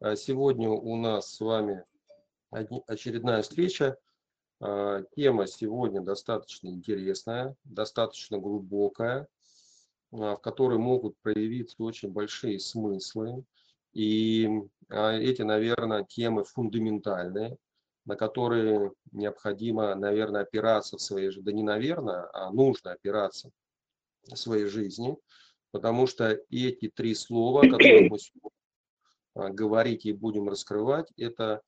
А сегодня у нас с вами очередная встреча. А, тема сегодня достаточно интересная, достаточно глубокая, а, в которой могут проявиться очень большие смыслы. И эти, наверное, темы фундаментальные, на которые необходимо, наверное, опираться в своей жизни. Да не наверное, а нужно опираться в своей жизни, потому что эти три слова, которые мы сегодня говорить и будем раскрывать, это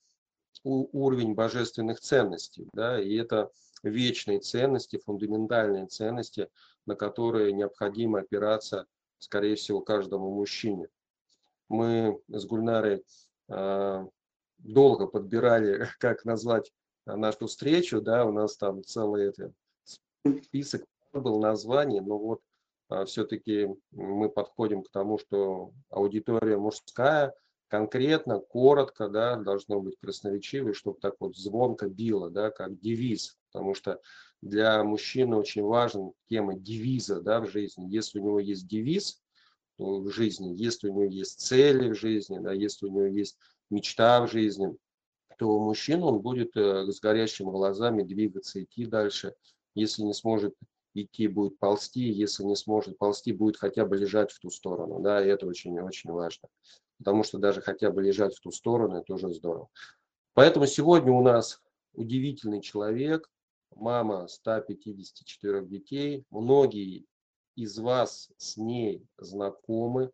уровень божественных ценностей, да, и это вечные ценности, фундаментальные ценности, на которые необходимо опираться, скорее всего, каждому мужчине. Мы с Гульнарой э, долго подбирали, как назвать нашу встречу, да, у нас там целый это, список был названий, но вот э, все-таки мы подходим к тому, что аудитория мужская – конкретно, коротко, да, должно быть красноречиво, чтобы так вот звонко било, да, как девиз, потому что для мужчины очень важна тема девиза, да, в жизни. Если у него есть девиз в жизни, если у него есть цели в жизни, да, если у него есть мечта в жизни, то мужчина, он будет э, с горящими глазами двигаться, идти дальше. Если не сможет идти, будет ползти, если не сможет ползти, будет хотя бы лежать в ту сторону, да, и это очень-очень важно потому что даже хотя бы лежать в ту сторону, это уже здорово. Поэтому сегодня у нас удивительный человек, мама 154 детей. Многие из вас с ней знакомы,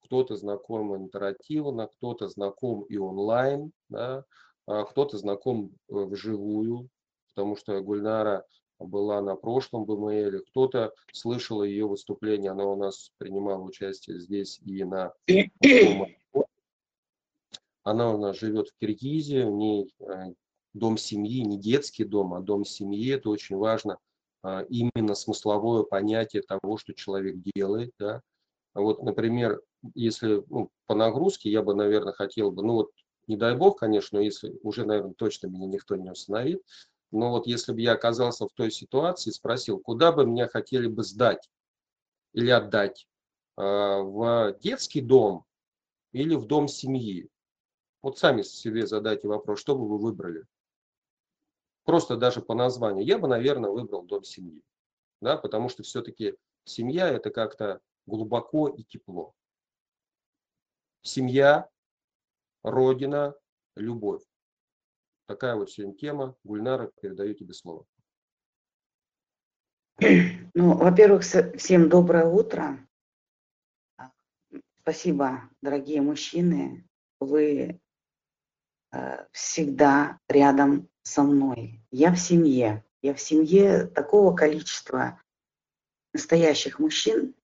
кто-то знаком интерактивно, кто-то знаком и онлайн, да, а кто-то знаком э, вживую, потому что Гульнара была на прошлом БМЛ, кто-то слышал ее выступление, она у нас принимала участие здесь и на она у нас живет в Киргизии, у ней э, дом семьи, не детский дом, а дом семьи. Это очень важно, а, именно смысловое понятие того, что человек делает. Да. Вот, например, если ну, по нагрузке я бы, наверное, хотел бы, ну вот, не дай бог, конечно, если уже, наверное, точно меня никто не установит, но вот если бы я оказался в той ситуации, спросил, куда бы меня хотели бы сдать или отдать, а, в детский дом или в дом семьи, вот сами себе задайте вопрос, что бы вы выбрали? Просто даже по названию. Я бы, наверное, выбрал дом семьи. Да, потому что все-таки семья это как-то глубоко и тепло. Семья, родина, любовь. Такая вот сегодня тема. Гульнара, передаю тебе слово. Ну, во-первых, всем доброе утро. Спасибо, дорогие мужчины. Вы всегда рядом со мной. Я в семье. Я в семье такого количества настоящих мужчин,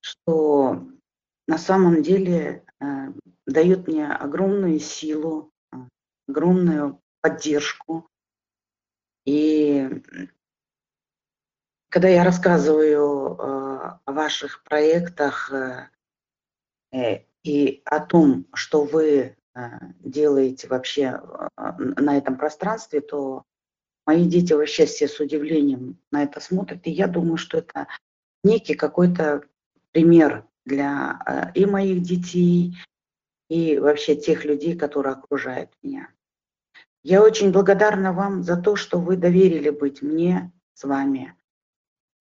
что на самом деле э, дают мне огромную силу, огромную поддержку. И когда я рассказываю э, о ваших проектах и о том, что вы Э, делаете вообще а, на этом пространстве, то мои дети вообще все с удивлением на это смотрят. И я думаю, что это некий какой-то пример для э, и моих детей, и вообще тех людей, которые окружают меня. Я очень благодарна вам за то, что вы доверили быть мне с вами,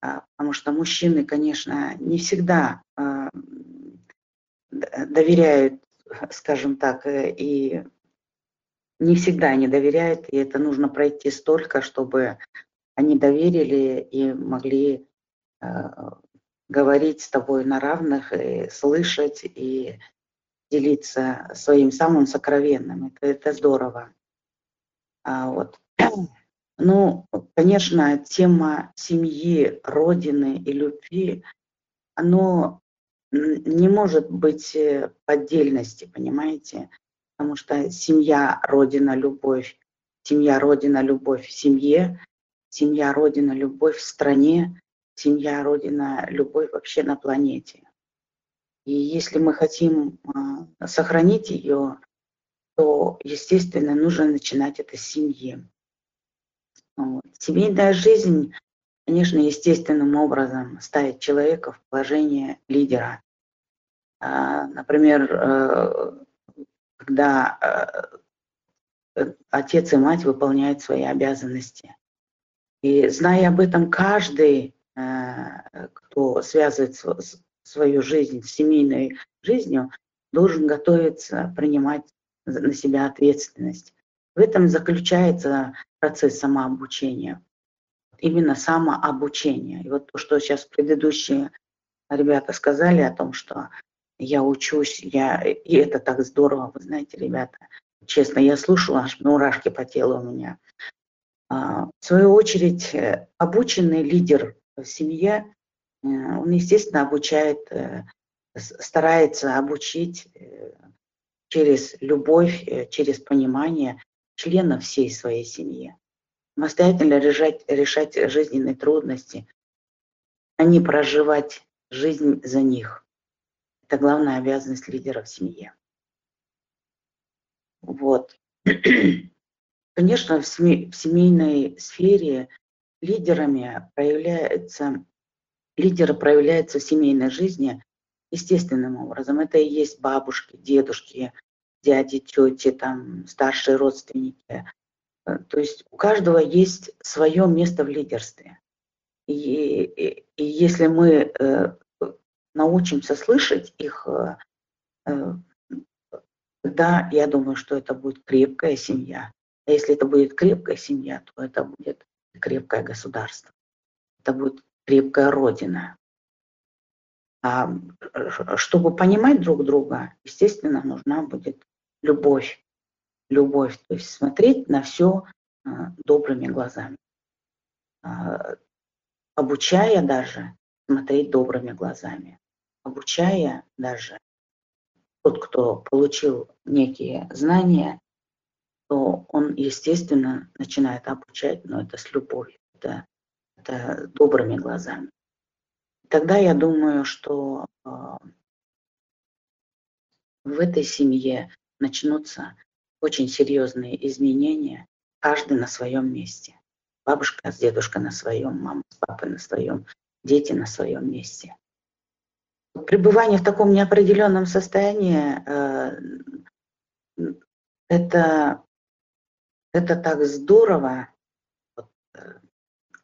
а, потому что мужчины, конечно, не всегда а, доверяют скажем так, э, и не всегда они доверяют, и это нужно пройти столько, чтобы они доверили и могли э, говорить с тобой на равных, и слышать и делиться своим самым сокровенным. Это, это здорово. А вот. Ну, конечно, тема семьи, родины и любви, оно не может быть э, поддельности, понимаете? Потому что семья, родина, любовь, семья, родина, любовь в семье, семья, родина, любовь в стране, семья, родина, любовь вообще на планете. И если мы хотим а, сохранить ее, то, естественно, нужно начинать это с семьи. Вот. Семейная жизнь конечно, естественным образом ставить человека в положение лидера. А, например, э, когда отец и мать выполняют свои обязанности. И зная об этом, каждый, кто связывает свою жизнь с семейной жизнью, должен готовиться принимать на себя ответственность. В этом заключается процесс самообучения. Именно самообучение. И вот то, что сейчас предыдущие ребята сказали о том, что я учусь, я, и это так здорово, вы знаете, ребята, честно, я слушала, аж мурашки по телу у меня. А, в свою очередь, э, обученный лидер в семье, э, он, естественно, обучает, э, старается обучить через любовь, через понимание членов всей своей семьи. Самостоятельно решать, решать жизненные трудности, а не проживать жизнь за них. Это главная обязанность лидера в семье. Вот. Конечно, в, семей, в семейной сфере лидерами проявляется, лидеры проявляются в семейной жизни естественным образом. Это и есть бабушки, дедушки, дяди, тети, там, старшие родственники. Э, то есть у каждого есть свое место в лидерстве. И, и, и если мы э, научимся слышать их, э, тогда я думаю, что это будет крепкая семья. А если это будет крепкая семья, то это будет крепкое государство. Это будет крепкая родина. А чтобы понимать друг друга, естественно, нужна будет любовь. Любовь, то есть смотреть на все а, добрыми глазами. А, обучая даже смотреть добрыми глазами. Обучая даже тот, кто получил некие знания, то он, естественно, начинает обучать, но это с любовью, это, это добрыми глазами. Тогда я думаю, что э, в этой семье начнутся очень серьезные изменения, каждый на своем месте. Бабушка с дедушкой на своем, мама с папой на своем, дети на своем месте. Пребывание в таком неопределенном состоянии э, это, это так здорово, э,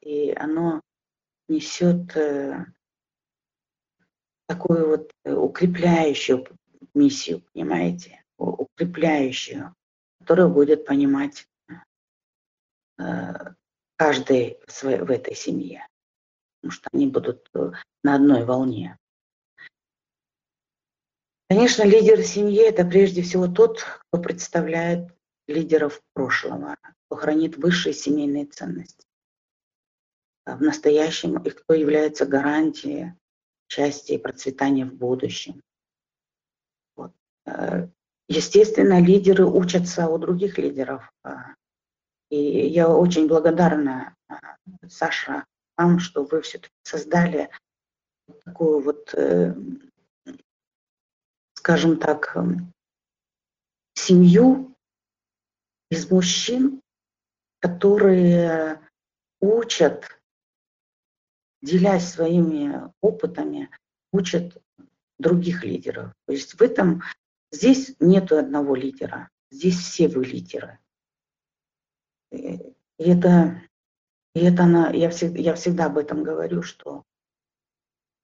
и оно несет э, такую вот укрепляющую миссию, понимаете, укрепляющую, которая будет понимать каждый в, своей, в этой семье потому что они будут э, на одной волне. Конечно, лидер семьи – это прежде всего тот, кто представляет лидеров прошлого, кто хранит высшие семейные ценности в настоящем и кто является гарантией счастья и процветания в будущем. Вот. Естественно, лидеры учатся у других лидеров. А, и я очень благодарна а, Саша вам, что вы все-таки создали такую вот, э, скажем так, эм, семью из мужчин, которые учат, делясь своими опытами, учат других лидеров. То есть в этом здесь нету одного лидера, здесь все вы лидеры. И это и это она, я, всегда, я всегда об этом говорю, что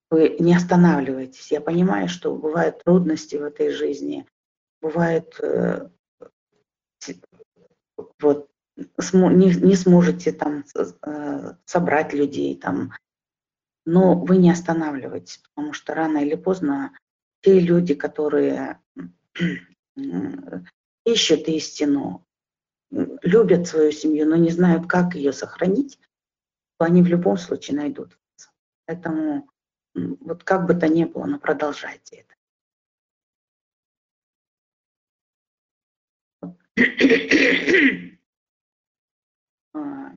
вы не останавливайтесь. Я понимаю, что бывают трудности в этой жизни, бывает э, вот не, не сможете там э, собрать людей там, но вы не останавливайтесь, потому что рано или поздно те люди, которые ищут истину, любят свою семью, но не знают, как ее сохранить, то они в любом случае найдут. Поэтому вот как бы то ни было, но продолжайте это. А,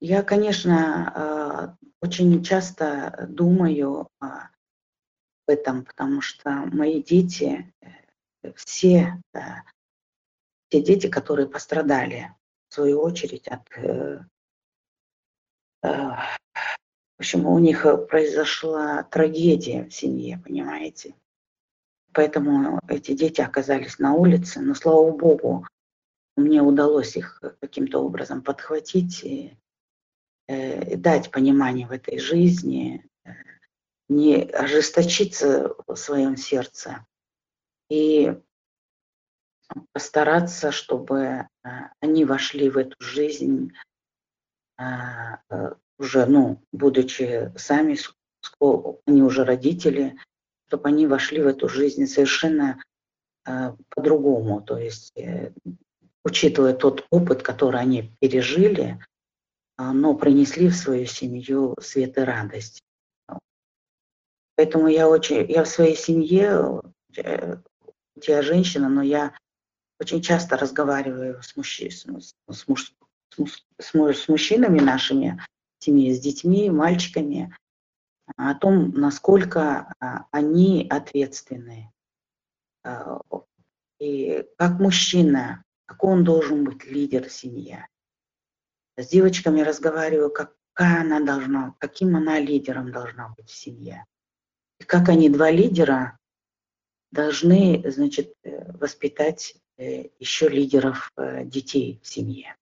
я, конечно, а, очень часто думаю об этом, потому что мои дети, э, все э, те дети, которые пострадали, в свою очередь, от... Э, э, у них произошла трагедия в семье, понимаете? поэтому эти дети оказались на улице. Но, слава богу, мне удалось их каким-то образом подхватить и, э, дать понимание в этой жизни, не ожесточиться в своем сердце и постараться, чтобы э, они вошли в эту жизнь э, уже, ну, будучи сами, они уже родители, чтобы они вошли в эту жизнь совершенно э, по-другому, то есть учитывая тот опыт, который они пережили, но принесли в свою семью свет и радость. Поэтому я очень, я в своей семье, я женщина, но я очень часто разговариваю с, мужч... с, с, муж... с, муж... с мужчинами нашими, семьи, с детьми, мальчиками, о том, насколько а, они ответственны. А, и как мужчина, какой он должен быть лидер в семье. С девочками разговариваю, какая она должна, каким она лидером должна быть в семье. И как они, два лидера, должны, значит, э, воспитать Э, еще лидеров э, детей в семье.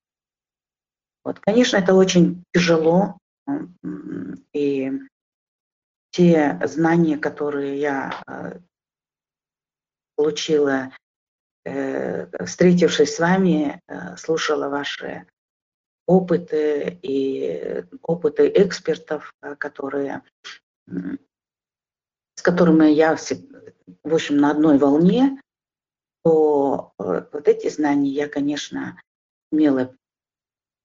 Вот, конечно, это очень тяжело, и те знания, которые я получила, встретившись с вами, слушала ваши опыты и опыты экспертов, которые, с которыми я, в общем, на одной волне, то э, вот эти знания я, конечно, умела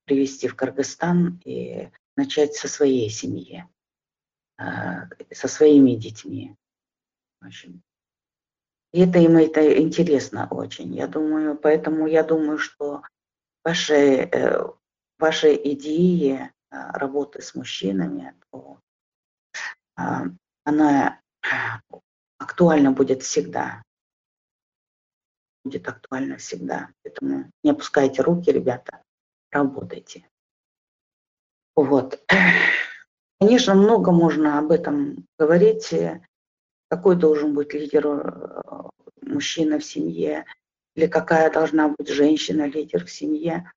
привести в Кыргызстан и начать со своей семьи, э, со своими детьми. В общем. И это им это интересно очень. Я думаю, поэтому я думаю, что ваши, э, ваши идеи работы с мужчинами, то она актуальна будет всегда будет актуально всегда. Поэтому не опускайте руки, ребята, работайте. Вот. Конечно, много можно об этом говорить. Какой должен быть лидер э, мужчина в семье, или какая должна быть женщина-лидер в семье.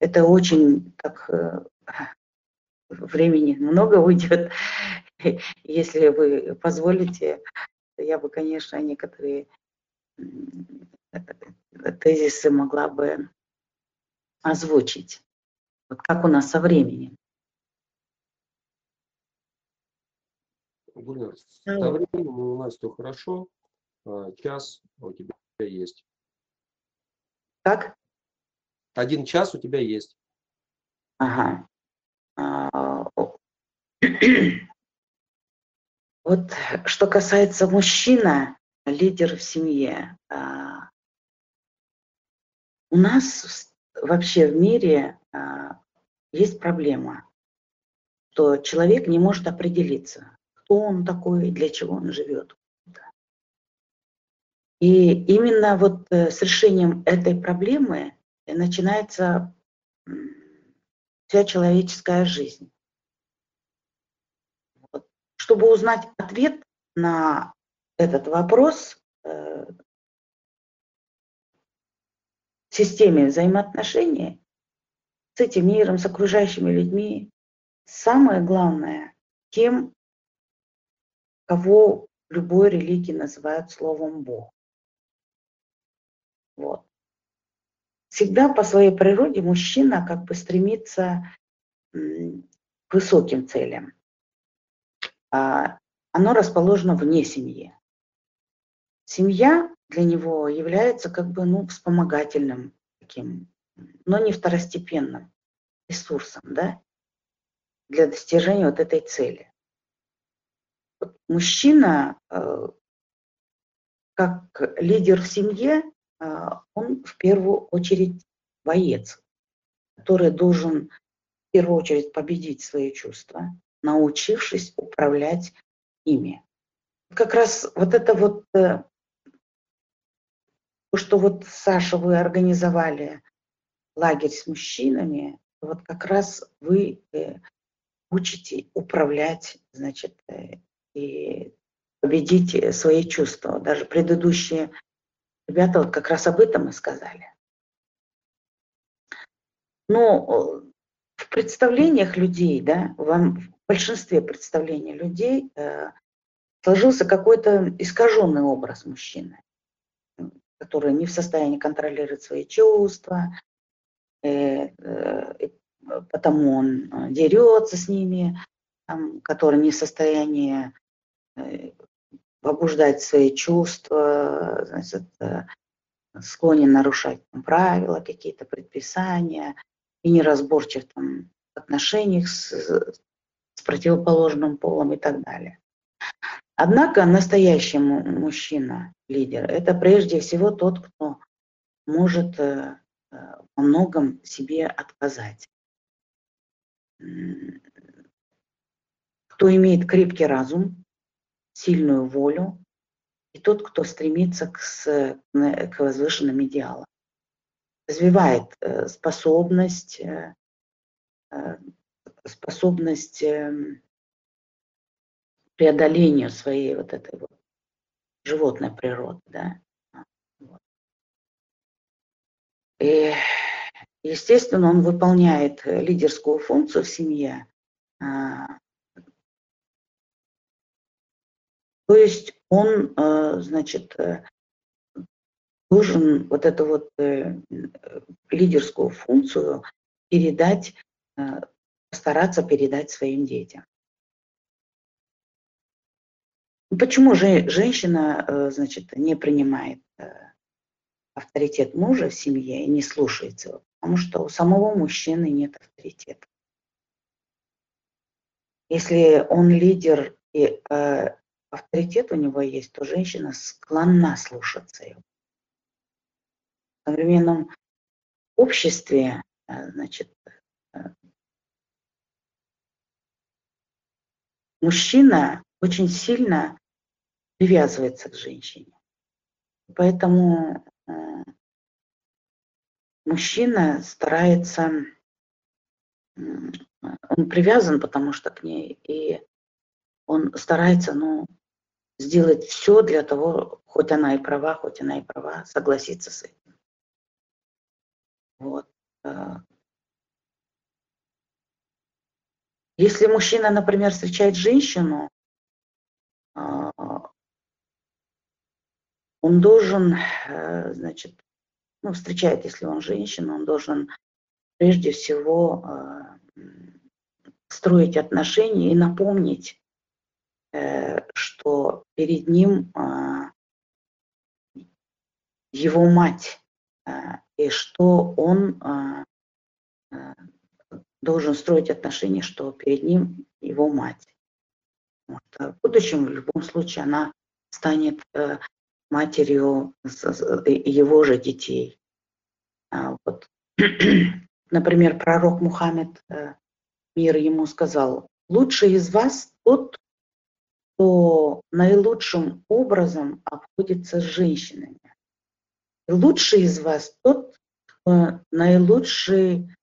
Это очень так э, времени много уйдет. Если вы позволите, я бы, конечно, некоторые тезисы могла бы озвучить. Вот как у нас со временем? Гульнар, со временем у нас все хорошо. А, час у тебя есть. Как? Один час у тебя есть. Ага. Вот что касается мужчина, лидер в семье, а, у нас вообще в мире а, есть проблема, что человек не может определиться, кто он такой, для чего он живет. И именно вот э, с решением этой проблемы начинается вся человеческая жизнь. Чтобы узнать ответ на этот вопрос, э, системе взаимоотношений с этим миром, с окружающими людьми, самое главное, тем, кого в любой религии называют словом Бог. Вот. Всегда по своей природе мужчина как бы стремится к высоким целям. А оно расположено вне семьи. Семья для него является как бы ну, вспомогательным таким, но не второстепенным ресурсом, да, для достижения вот этой цели. Мужчина, э, как лидер в семье, э, он в первую очередь боец, который должен в первую очередь победить свои чувства, научившись управлять ими. Как раз вот это вот э, что вот, Саша, вы организовали лагерь с мужчинами, вот как раз вы э, учите управлять, значит, э, и победить свои чувства. Даже предыдущие ребята вот как раз об этом и сказали. Но в представлениях людей, да, в большинстве представлений людей э, сложился какой-то искаженный образ мужчины, который не в состоянии контролировать свои чувства, э, э, потому он дерется с ними, который не в состоянии побуждать свои чувства, значит, склонен нарушать там, правила, какие-то предписания и неразборчив там, в отношениях с, с противоположным полом и так далее. Однако настоящий мужчина, лидер, это прежде всего тот, кто может э, во многом себе отказать. Кто имеет крепкий разум, сильную волю, и тот, кто стремится к, к возвышенным идеалам. Развивает э, способность, э, способность эм, преодолению своей вот этой вот животной природы, да. И, естественно, он выполняет лидерскую функцию в семье, а, То есть он, э, значит, э, должен вот эту вот э, лидерскую функцию передать, постараться передать своим детям. Почему же женщина, значит, не принимает авторитет мужа в семье и не слушается его? Потому что у самого мужчины нет авторитета. Если он лидер и авторитет у него есть, то женщина склонна слушаться его. В современном обществе, э, значит, мужчина очень сильно привязывается к женщине. Поэтому э, мужчина старается, он привязан, потому что к ней, и он старается, ну, сделать все для того, хоть она и права, хоть она и права, согласиться с этим. Вот. Э. Если мужчина, например, встречает женщину, а, он должен, э, значит, ну, встречает, если он женщину, он должен прежде всего э, строить отношения и напомнить Э, что перед ним а, его мать, а, и что он а, должен строить отношения, что перед ним его мать. Вот. В будущем, в любом случае, она станет э, матерью его же детей. Вот. Например, пророк Мухаммед, э, мир ему сказал, лучший из вас тот, кто наилучшим образом обходится с женщинами. Лучший из вас тот, кто наилучший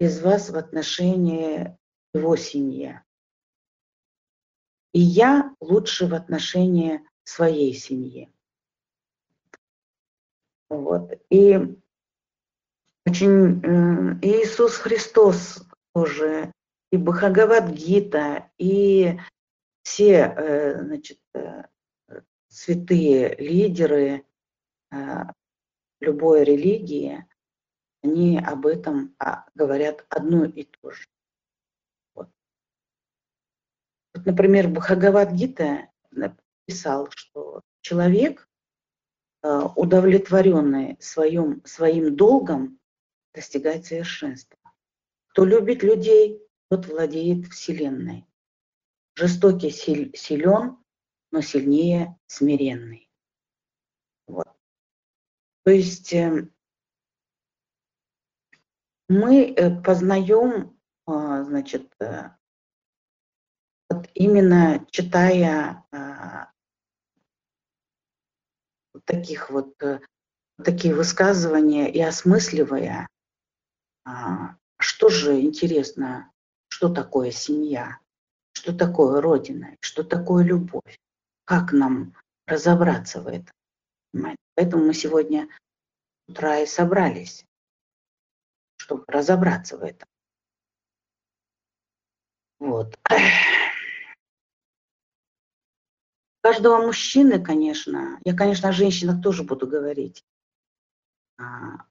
из вас в отношении его семьи. И я лучше в отношении своей семьи. Вот. И очень э, Иисус Христос тоже, и Бхагавад-гита, и все э, значит, э, святые лидеры любой религии, они об этом а, говорят одно и то же. Вот. Вот, например, Бхагавад-гита написал, что человек, удовлетворенный своим, своим долгом, достигает совершенства. Кто любит людей, тот владеет Вселенной. Жестокий силен, но сильнее смиренный. Вот. То есть э, мы э, познаем, а, значит, э, вот именно читая а, таких вот такие высказывания и осмысливая, а, что же интересно, что такое семья, что такое Родина, что такое любовь, как нам разобраться в этом. Поэтому мы сегодня утра и собрались, чтобы разобраться в этом. Вот. Каждого мужчины, конечно, я, конечно, о женщинах тоже буду говорить. А,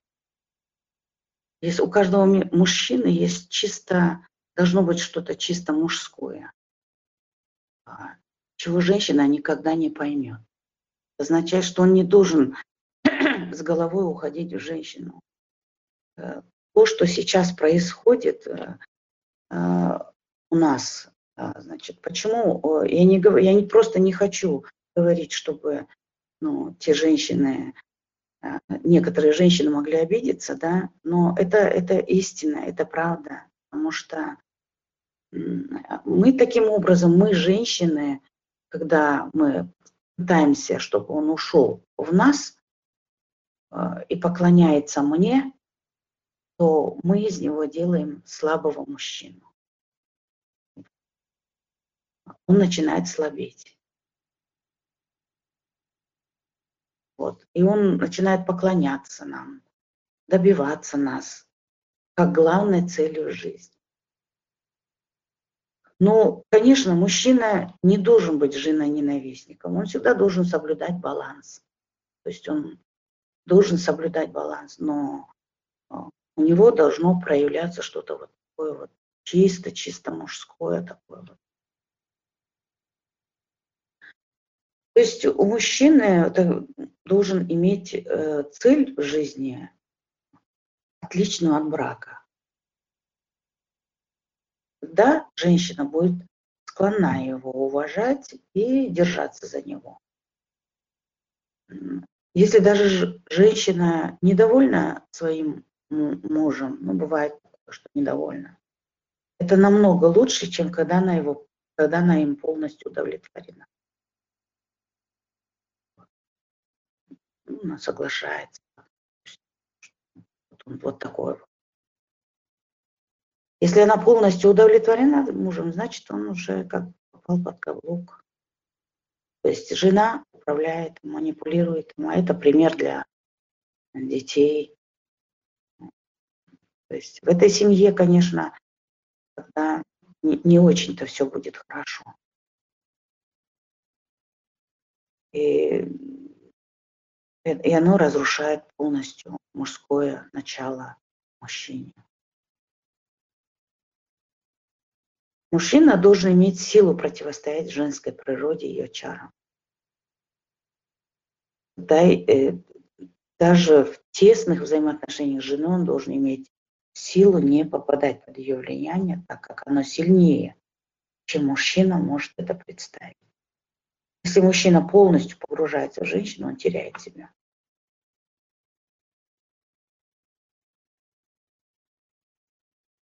Если у каждого мужчины есть чисто, должно быть что-то чисто мужское, а, чего женщина никогда не поймет. Это означает, что он не должен с головой уходить в женщину. Э, то, что сейчас происходит, э, э, у нас, значит, почему я не говорю, я не просто не хочу говорить, чтобы ну, те женщины, некоторые женщины могли обидеться, да, но это, это истина, это правда, потому что мы таким образом, мы женщины, когда мы пытаемся, чтобы он ушел в нас и поклоняется мне, то мы из него делаем слабого мужчину он начинает слабеть. Вот. И он начинает поклоняться нам, добиваться нас, как главной целью жизни. Но, конечно, мужчина не должен быть женой-ненавистником, он всегда должен соблюдать баланс. То есть он должен соблюдать баланс, но а, у него должно проявляться что-то вот такое вот чисто, чисто мужское такое вот. То есть у мужчины должен иметь э, цель в жизни отличную от брака. Тогда женщина будет склонна его уважать и держаться за него. Если даже женщина недовольна своим мужем, ну бывает, что недовольна, это намного лучше, чем когда она, его, когда она им полностью удовлетворена. ну, соглашается. Вот, он, вот. Если она полностью удовлетворена мужем, значит, он уже как попал под каблук. То есть жена управляет, манипулирует ему. А это пример для детей. То есть в этой семье, конечно, тогда не, не очень-то все будет хорошо. И и оно разрушает полностью мужское начало мужчине. Мужчина должен иметь силу противостоять женской природе и ее чарам. Э, даже в тесных взаимоотношениях с женой он должен иметь силу не попадать под ее влияние, так как оно сильнее, чем мужчина может это представить. Если мужчина полностью погружается в женщину, он теряет себя.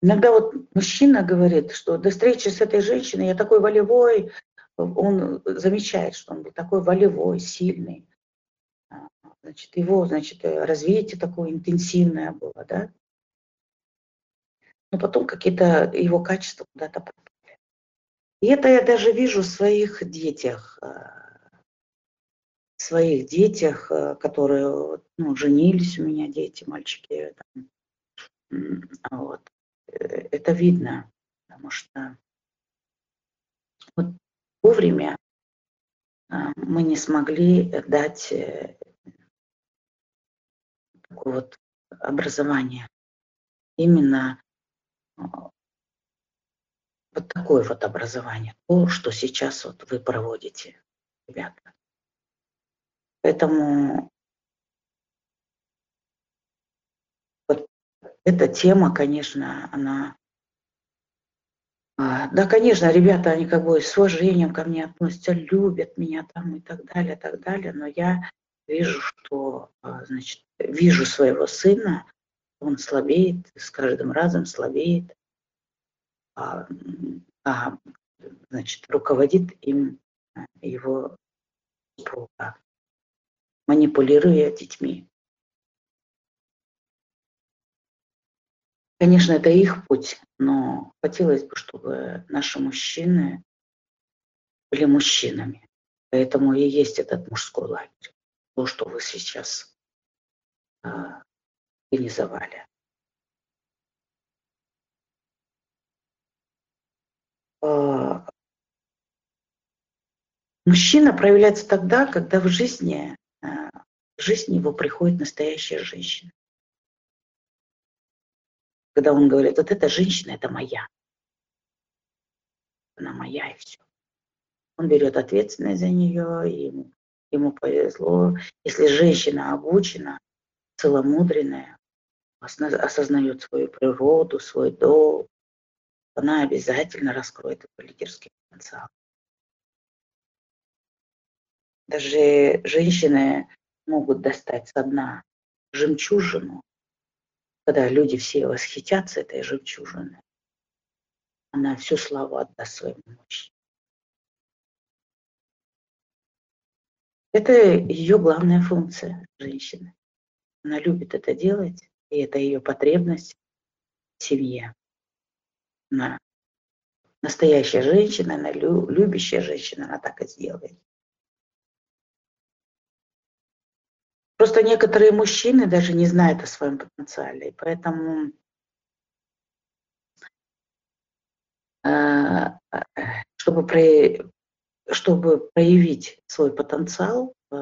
Иногда вот мужчина говорит, что до встречи с этой женщиной я такой волевой, он замечает, что он был такой волевой, сильный. А, значит, его, значит, развитие такое интенсивное было, да. Но потом какие-то его качества куда-то пропали. И это я даже вижу в своих детях, а, своих детях, а, которые ну, женились у меня дети, мальчики. Там, вот это видно, потому что вот вовремя а, мы не смогли дать э, такое вот образование. Именно а, вот такое вот образование, то, что сейчас вот вы проводите, ребята. Поэтому эта тема, конечно, она... А, да, конечно, ребята, они как бы с уважением ко мне относятся, любят меня там и так далее, так далее, но я вижу, что, а, значит, вижу своего сына, он слабеет, с каждым разом слабеет, а, а значит, руководит им его супруга, манипулируя детьми. Конечно, это их путь, но хотелось бы, чтобы наши мужчины были мужчинами. Поэтому и есть этот мужской лагерь, то, что вы сейчас организовали. А, мужчина проявляется тогда, когда в жизни, а, в жизни его приходит настоящая женщина. Когда он говорит, вот эта женщина, это моя. Она моя и все. Он берет ответственность за нее, и ему, ему повезло. Если женщина обучена, целомудренная, осознает свою природу, свой долг, она обязательно раскроет этот лидерский потенциал. Даже женщины могут достать со дна жемчужину, когда люди все восхитятся этой жемчужиной, она всю славу отдаст своему мужчине. Это ее главная функция женщины. Она любит это делать, и это ее потребность в семье. Она настоящая женщина, она любящая женщина, она так и сделает. Просто некоторые мужчины даже не знают о своем потенциале, и поэтому э, чтобы, чтобы проявить свой потенциал, э,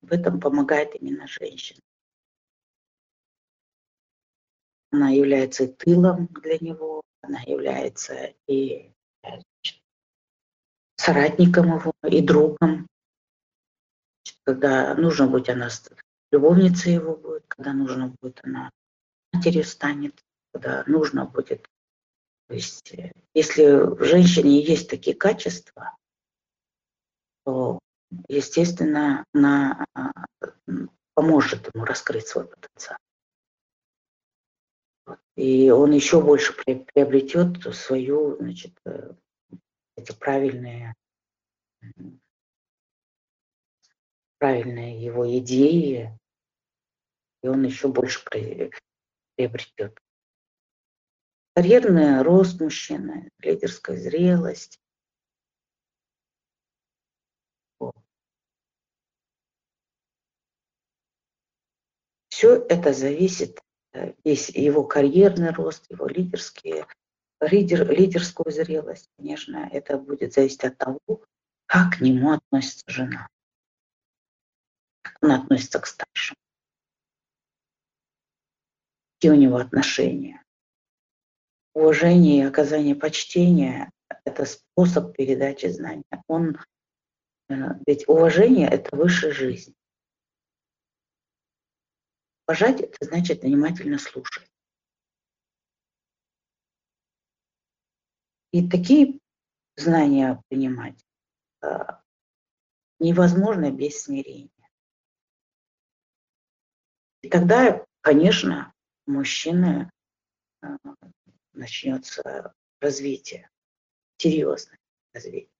в этом помогает именно женщина. Она является тылом для него, она является и соратником его, и другом. Когда нужно быть, она любовницей его будет, когда нужно будет, она матерью станет, когда нужно будет. То есть, э, если в женщине есть такие качества, то, естественно, она а, поможет ему раскрыть свой потенциал. И он еще больше приобретет свою, значит, э, эти правильные, правильные его идеи, и он еще больше приобретет. Карьерный рост мужчины, лидерская зрелость. Все это зависит весь его карьерный рост, его лидерские, лидер, лидерскую зрелость, конечно, это будет зависеть от того, как к нему относится жена, как он относится к старшему, какие у него отношения. Уважение и оказание почтения – это способ передачи знания. Он, э, ведь уважение – это высшая жизнь. Уважать – это значит внимательно слушать. И такие знания принимать а, невозможно без смирения. И тогда, конечно, у мужчины а, начнется развитие, серьезное развитие.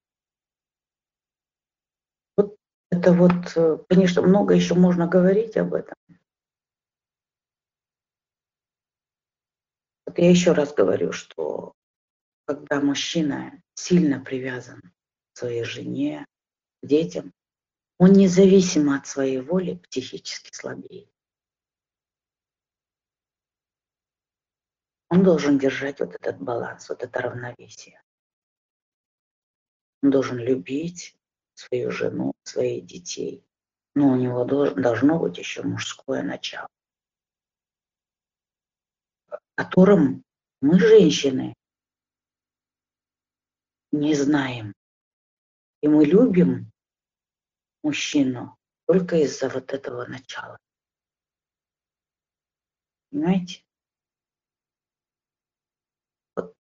Вот это вот, э, конечно, много еще можно говорить об этом. Вот я еще раз говорю, что когда мужчина сильно привязан к своей жене, к детям, он независимо от своей воли психически слабее. Он должен держать вот этот баланс, вот это равновесие. Он должен любить свою жену, своих детей, но у него должно быть еще мужское начало котором мы, женщины, не знаем. И мы любим мужчину только из-за вот этого начала. Понимаете? Вот.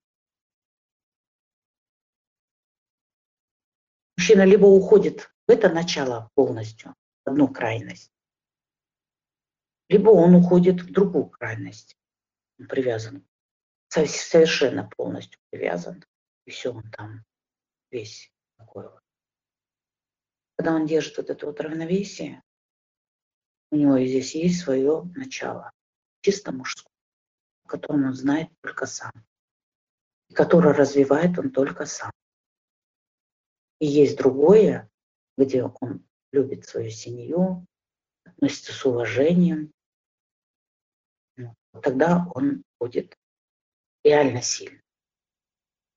Мужчина либо уходит в это начало полностью, одну крайность, либо он уходит в другую крайность привязан, совершенно полностью привязан, и все, он там весь такой вот. Когда он держит вот это вот равновесие, у него здесь есть свое начало, чисто мужское, о котором он знает только сам, и которое развивает он только сам. И есть другое, где он любит свою семью, относится с уважением, тогда он будет реально сильным.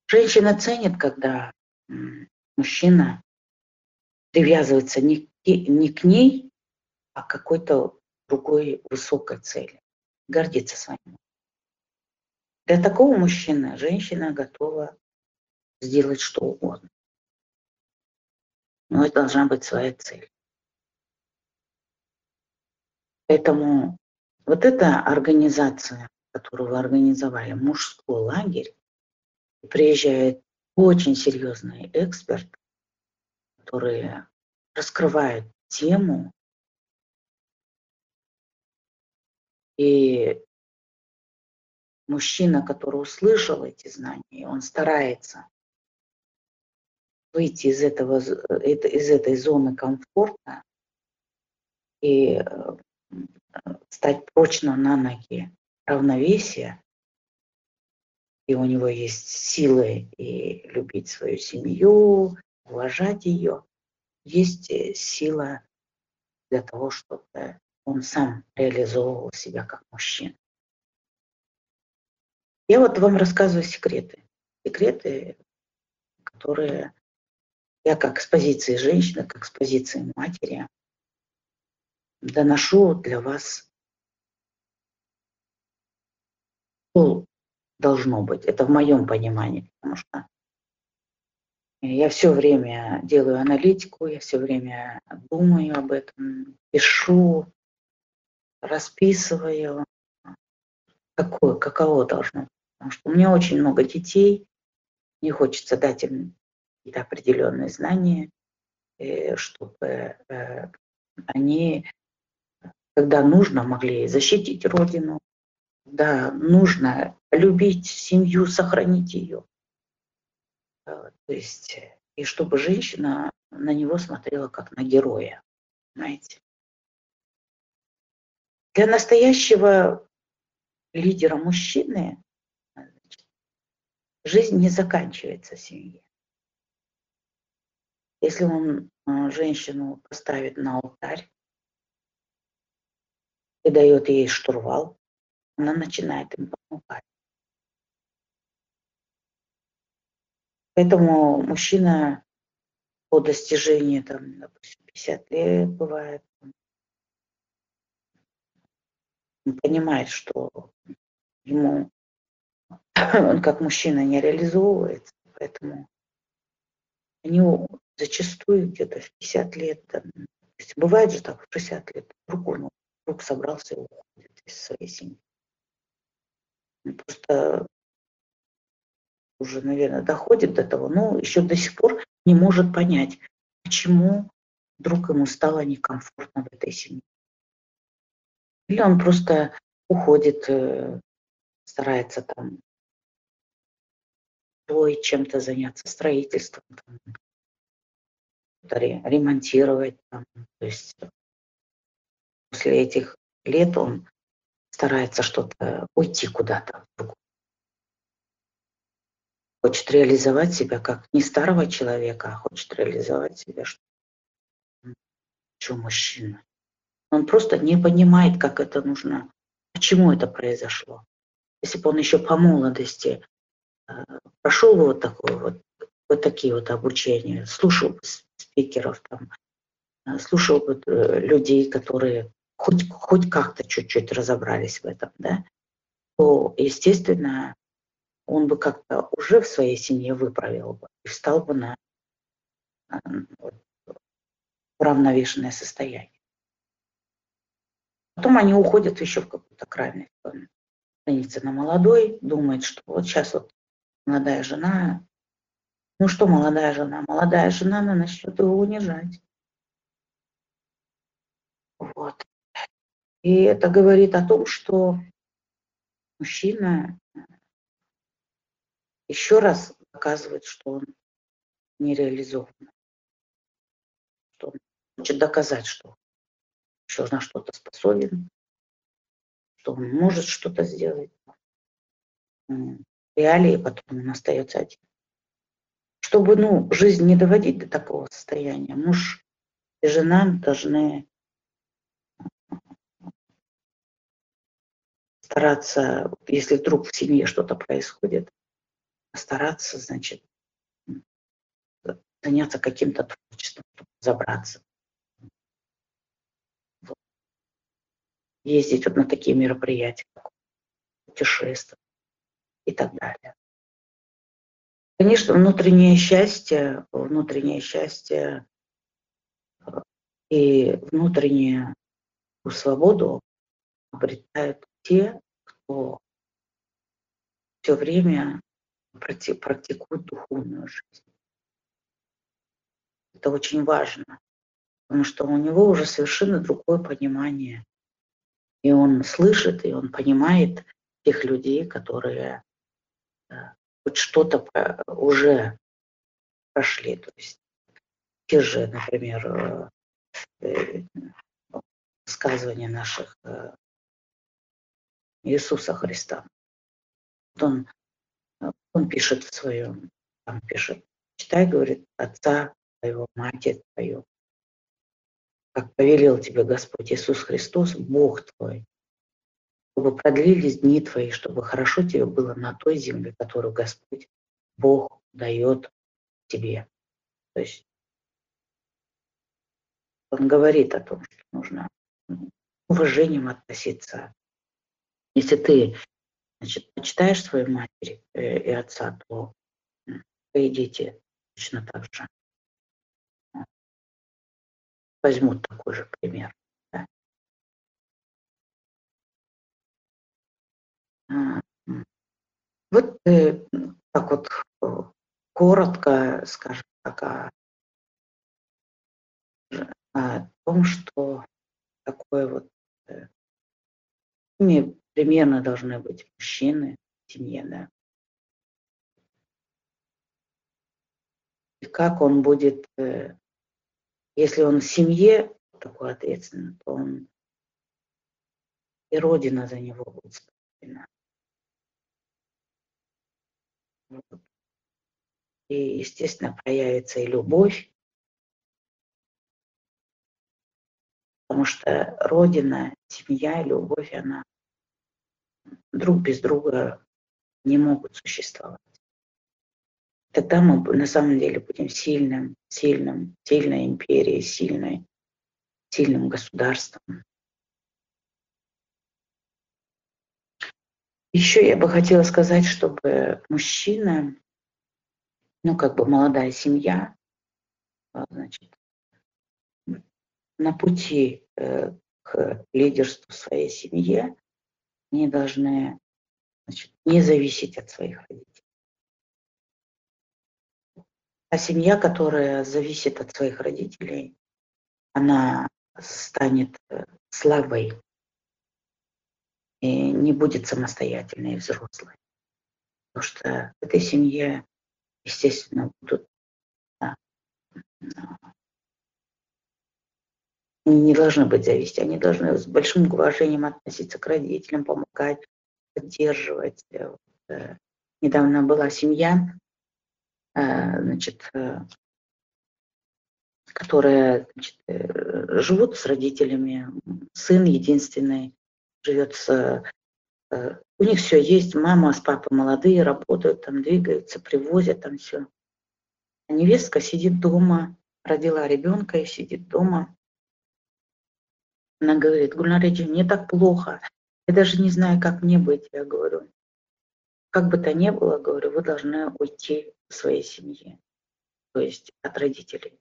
Женщина ценит, когда мужчина привязывается не, не к ней, а к какой-то другой высокой цели. Гордится своим. Для такого мужчины женщина готова сделать что угодно. Но это должна быть своя цель. Поэтому вот эта организация, которую вы организовали, мужской лагерь, приезжает очень серьезный эксперт, которые раскрывают тему. И мужчина, который услышал эти знания, он старается выйти из, этого, из этой зоны комфорта и э, стать прочно на ноги равновесия, и у него есть силы и любить свою семью, уважать ее, есть э, сила для того, чтобы он сам реализовывал себя как мужчина. Я вот вам рассказываю секреты. Секреты, которые я как с позиции женщины, как с позиции матери доношу для вас, что должно быть. Это в моем понимании, потому что я все время делаю аналитику, я все время думаю об этом, пишу, расписываю, какое, каково должно быть. Потому что у меня очень много детей, мне хочется дать им какие-то определенные знания, э, чтобы э, они, когда нужно, могли защитить Родину, когда нужно любить семью, сохранить ее. Э, то есть, и чтобы женщина на него смотрела как на героя, знаете. Для настоящего лидера мужчины жизнь не заканчивается в семье. Если он а, женщину поставит на алтарь и дает ей штурвал, она начинает им помогать. Поэтому мужчина по достижении, там, допустим, 50 лет бывает, он понимает, что ему он как мужчина не реализовывается, поэтому они зачастую где-то в 50 лет, там, бывает же так, в 60 лет, вдруг он вдруг собрался и уходит из своей семьи. Просто уже, наверное, доходит до того, но еще до сих пор не может понять, почему вдруг ему стало некомфортно в этой семье. Или он просто уходит, э, старается там чем-то заняться, строительством, там, ремонтировать. Там. То есть после этих лет он старается что-то уйти куда-то Хочет реализовать себя как не старого человека, а хочет реализовать себя что, что мужчина. Он просто не понимает, как это нужно, почему это произошло. Если бы он еще по молодости э, прошел вот такое вот, вот такие вот обучения, слушал спикеров, там, э, слушал бы э, людей, которые хоть, хоть как-то чуть-чуть разобрались в этом, да, то, естественно, он бы как-то уже в своей семье выправил бы и встал бы на равновешенное состояние. Потом они уходят еще в какую-то крайность. Он на молодой, думает, что вот сейчас вот молодая жена, ну что молодая жена? Молодая жена, она начнет его унижать. Вот. И это говорит о том, что мужчина еще раз показывает, что он не реализован. Что он хочет доказать, что еще на что-то способен, что он может что-то сделать. Реалии потом он остается один. Чтобы ну, жизнь не доводить до такого состояния, муж и жена должны стараться, если вдруг в семье что-то происходит, стараться, значит, заняться каким-то творчеством, забраться. Вот. Ездить вот на такие мероприятия, путешествовать и так далее. Конечно, внутреннее счастье, внутреннее счастье э, и внутреннюю свободу обретают те, кто все время практикует духовную жизнь. Это очень важно, потому что у него уже совершенно другое понимание. И он слышит, и он понимает тех людей, которые э, хоть что-то уже прошли. То есть те же, например, э, э, сказывания наших Иисуса Христа. Он, он пишет в своем, там пишет, читай, говорит, отца твоего, мать твою, как повелел тебе Господь Иисус Христос, Бог твой, чтобы продлились дни твои, чтобы хорошо тебе было на той земле, которую Господь Бог дает тебе. То есть он говорит о том, что нужно уважением относиться. Если ты значит, почитаешь свою матери э, и отца, то твои дети точно так же возьмут такой же пример. Да? Вот э, так вот э, коротко, скажем так, о, о том, что такое вот э, примерно должны быть мужчины в семье, да. И как он будет если он в семье такой ответственный, то он и Родина за него будет спокойна. И, естественно, проявится и любовь, потому что Родина, семья любовь, она друг без друга не могут существовать тогда мы на самом деле будем сильным, сильным, сильной империей, сильной, сильным государством. Еще я бы хотела сказать, чтобы мужчина, ну как бы молодая семья, а, значит, на пути э, к лидерству своей семье, не должны значит, не зависеть от своих родителей. А семья, которая зависит от своих родителей, она станет э, слабой и не будет самостоятельной и взрослой. Потому что в этой семье, естественно, будут они не должны быть зависеть, они должны с большим уважением относиться к родителям, помогать, поддерживать. Э, недавно была семья, Э, значит, э, которые значит, э, живут с родителями, сын единственный живет с... У них все есть, мама с папой молодые, работают там, двигаются, привозят там все. А невестка сидит дома, родила ребенка и сидит дома. Она говорит, Гульнареджи, мне так плохо, я даже не знаю, как мне быть. Я говорю, как бы то ни было, говорю, вы должны уйти в своей семье, то есть от родителей.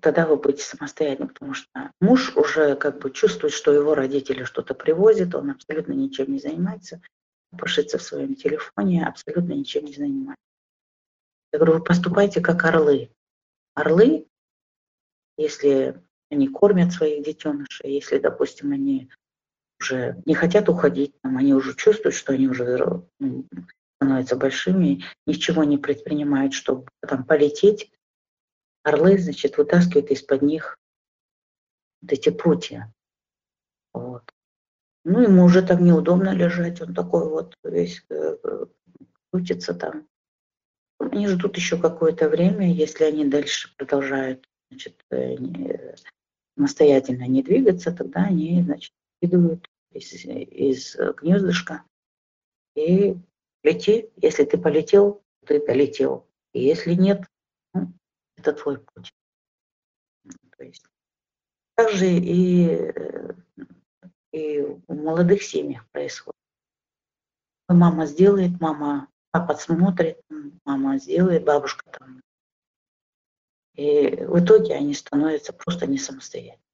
Тогда вы будете самостоятельным, потому что муж уже как бы чувствует, что его родители что-то привозят, он абсолютно ничем не занимается, пошится в своем телефоне, абсолютно ничем не занимается. Я говорю, вы поступайте как орлы. Орлы, если они кормят своих детенышей, если, допустим, они уже не хотят уходить, там, они уже чувствуют, что они уже ну, становятся большими, ничего не предпринимают, чтобы там полететь. Орлы, значит, вытаскивают из-под них вот эти прутья. Вот. Ну, ему уже так неудобно лежать, он такой вот весь э, крутится там. Они ждут еще какое-то время, если они дальше продолжают значит, э, самостоятельно не двигаться, тогда они, значит, кидают из, из гнездышка и лети. Если ты полетел, ты долетел. И если нет, ну, это твой путь. То есть также и, и в молодых семьях происходит. Мама сделает, мама, папа смотрит, мама сделает, бабушка там. И в итоге они становятся просто не самостоятельными.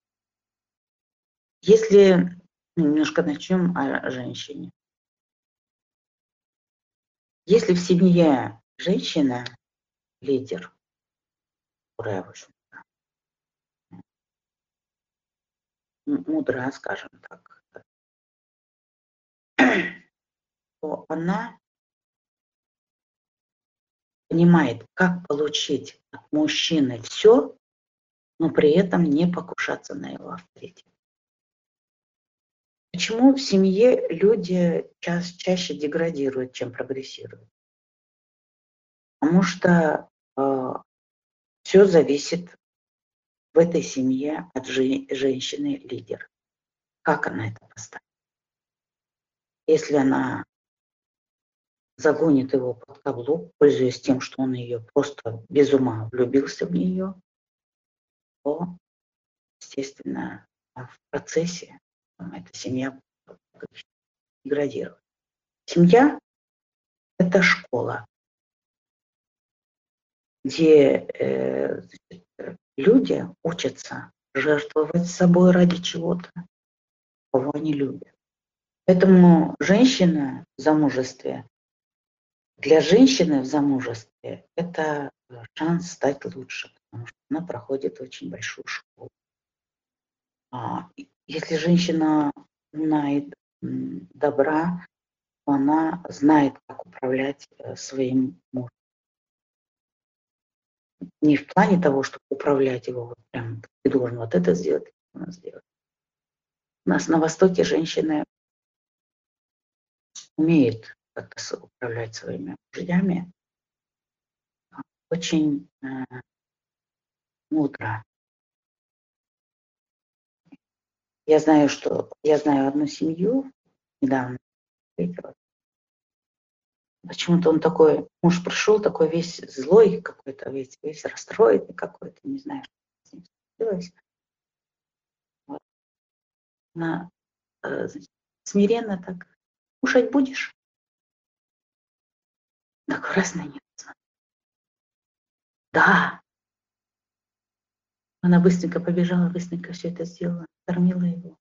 Если ну, немножко начнем о женщине. Если в семье женщина лидер, которая, в общем мудрая, скажем так, то она понимает, как получить от мужчины все, но при этом не покушаться на его авторитет. Почему в семье люди ча чаще деградируют, чем прогрессируют? Потому что э, все зависит в этой семье от жи- женщины-лидера. Как она это поставит? Если она загонит его под каблук, пользуясь тем, что он ее просто без ума влюбился в нее, то, естественно, в процессе эта семья деградирует. Семья – это школа, где э, люди учатся жертвовать собой ради чего-то, кого они любят. Поэтому женщина в замужестве, для женщины в замужестве это шанс стать лучше, потому что она проходит очень большую школу. А если женщина знает добра, то она знает, как управлять э, своим мужем не в плане того, чтобы управлять его, вот прям ты должен вот это сделать, это сделать. У нас на Востоке женщины умеют как-то управлять своими мужьями очень э, мудро. Я знаю, что я знаю одну семью недавно Почему-то он такой, муж пришел такой весь злой какой-то, весь, весь расстроенный какой-то, не знаю, что с ним случилось. Вот. Она э, смиренно так, кушать будешь? Так раз на нее Да. Она быстренько побежала, быстренько все это сделала, кормила его.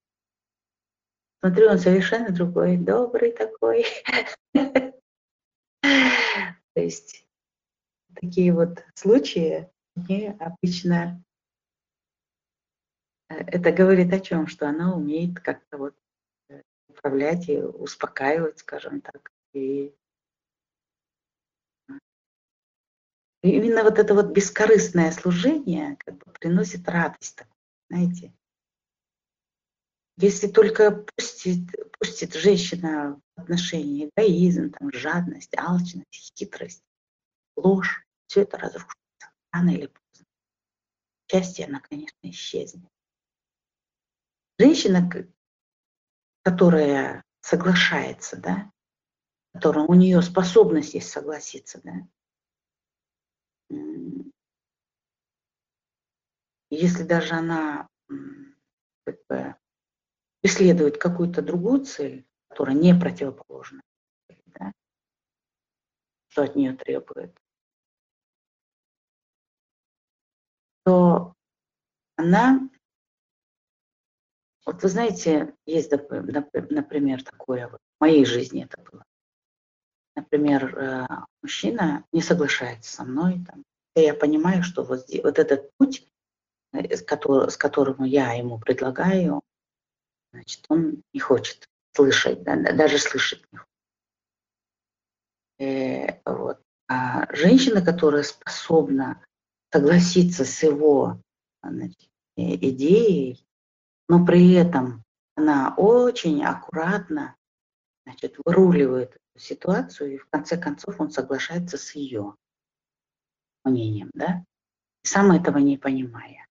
Смотрю, он совершенно другой, добрый такой. То есть такие вот случаи, они обычно э, это говорит о чем, что она умеет как-то вот э, управлять и успокаивать, скажем так. И именно вот это вот бескорыстное служение как бы приносит радость, знаете. Если только пустит, пустит женщина в отношении эгоизм, там, жадность, алчность, хитрость, ложь, все это разрушится рано или поздно. Счастье, она, конечно, исчезнет. Женщина, которая соглашается, да, которая у нее способность есть согласиться, да, если даже она как бы, преследует какую-то другую цель, которая не противоположна, да, что от нее требует, то она, вот вы знаете, есть, например, такое, в моей жизни это было. Например, э, мужчина не соглашается со мной, там, и я понимаю, что вот, здесь, вот этот путь, э, с которым, с которым я ему предлагаю, значит, он не хочет слышать, да, даже слышать не хочет. Э, вот. А женщина, которая способна согласиться с его значит, идеей, но при этом она очень аккуратно значит, выруливает эту ситуацию, и в конце концов он соглашается с ее мнением, да, сам этого не понимая.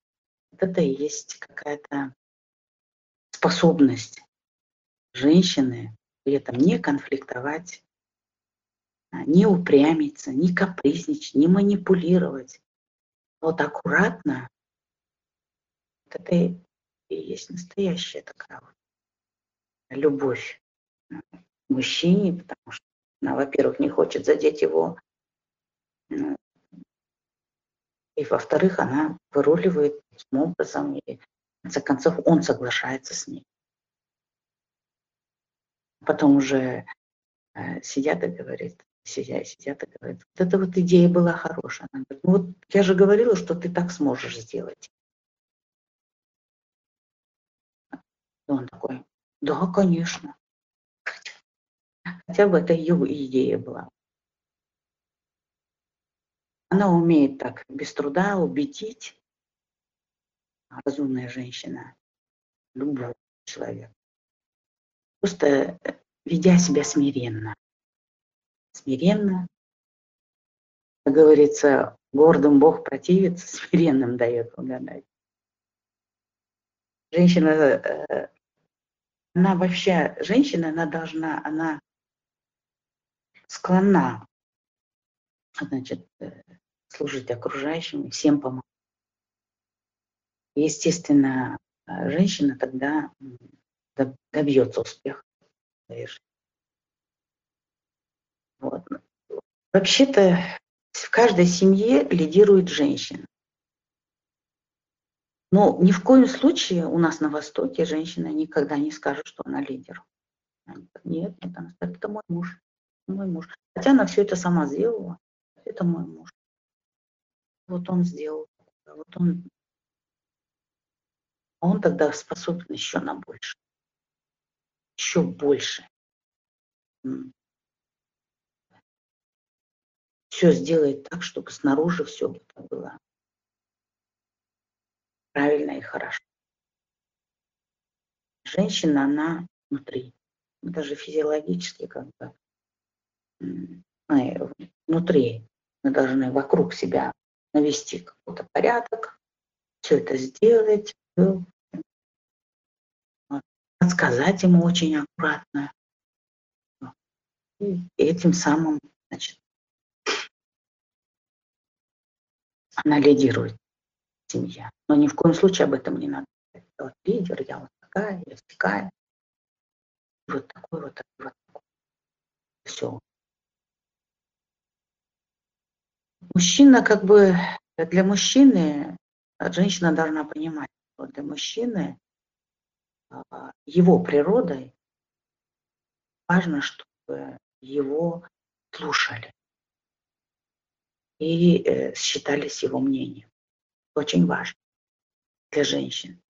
Вот это и есть какая-то способность женщины при этом не конфликтовать, а, не упрямиться, не капризничать, не манипулировать. Вот аккуратно, вот это и есть настоящая такая вот любовь мужчине, потому что она, во-первых, не хочет задеть его, и, во-вторых, она выруливает таким образом, и в конце концов он соглашается с ней. Потом уже э, сидят и говорят, сидят, сидят и говорят, вот эта вот идея была хорошая. Она говорит, ну вот я же говорила, что ты так сможешь сделать. И он такой, да, конечно. Хотя бы это ее идея была. Она умеет так без труда убедить, разумная женщина, любого человека. Просто э, ведя себя смиренно. Смиренно, как говорится, гордым Бог противится, смиренным дает угадать. Женщина, э, она вообще, женщина, она должна, она склонна, значит, э, служить окружающим, всем помогать. Естественно, женщина тогда добьется успеха в. Вот. Вообще-то в каждой семье лидирует женщина. Но ни в коем случае у нас на Востоке женщина никогда не скажет, что она лидер. Нет, это мой муж, мой муж. Хотя она все это сама сделала, это мой муж. Вот он сделал, вот он, он тогда способен еще на больше еще больше. Все сделает так, чтобы снаружи все было правильно и хорошо. Женщина, она внутри, даже физиологически как бы мы внутри мы должны вокруг себя навести какой-то порядок, все это сделать, подсказать ему очень аккуратно. И этим самым, значит, она лидирует семья. Но ни в коем случае об этом не надо. Вот лидер, я вот такая, я такая. Вот такой, вот такой, вот такой. Все. Мужчина как бы, для мужчины, женщина должна понимать, что для мужчины а, его природой важно, чтобы его слушали и э, считались его мнением. Очень важно для женщин.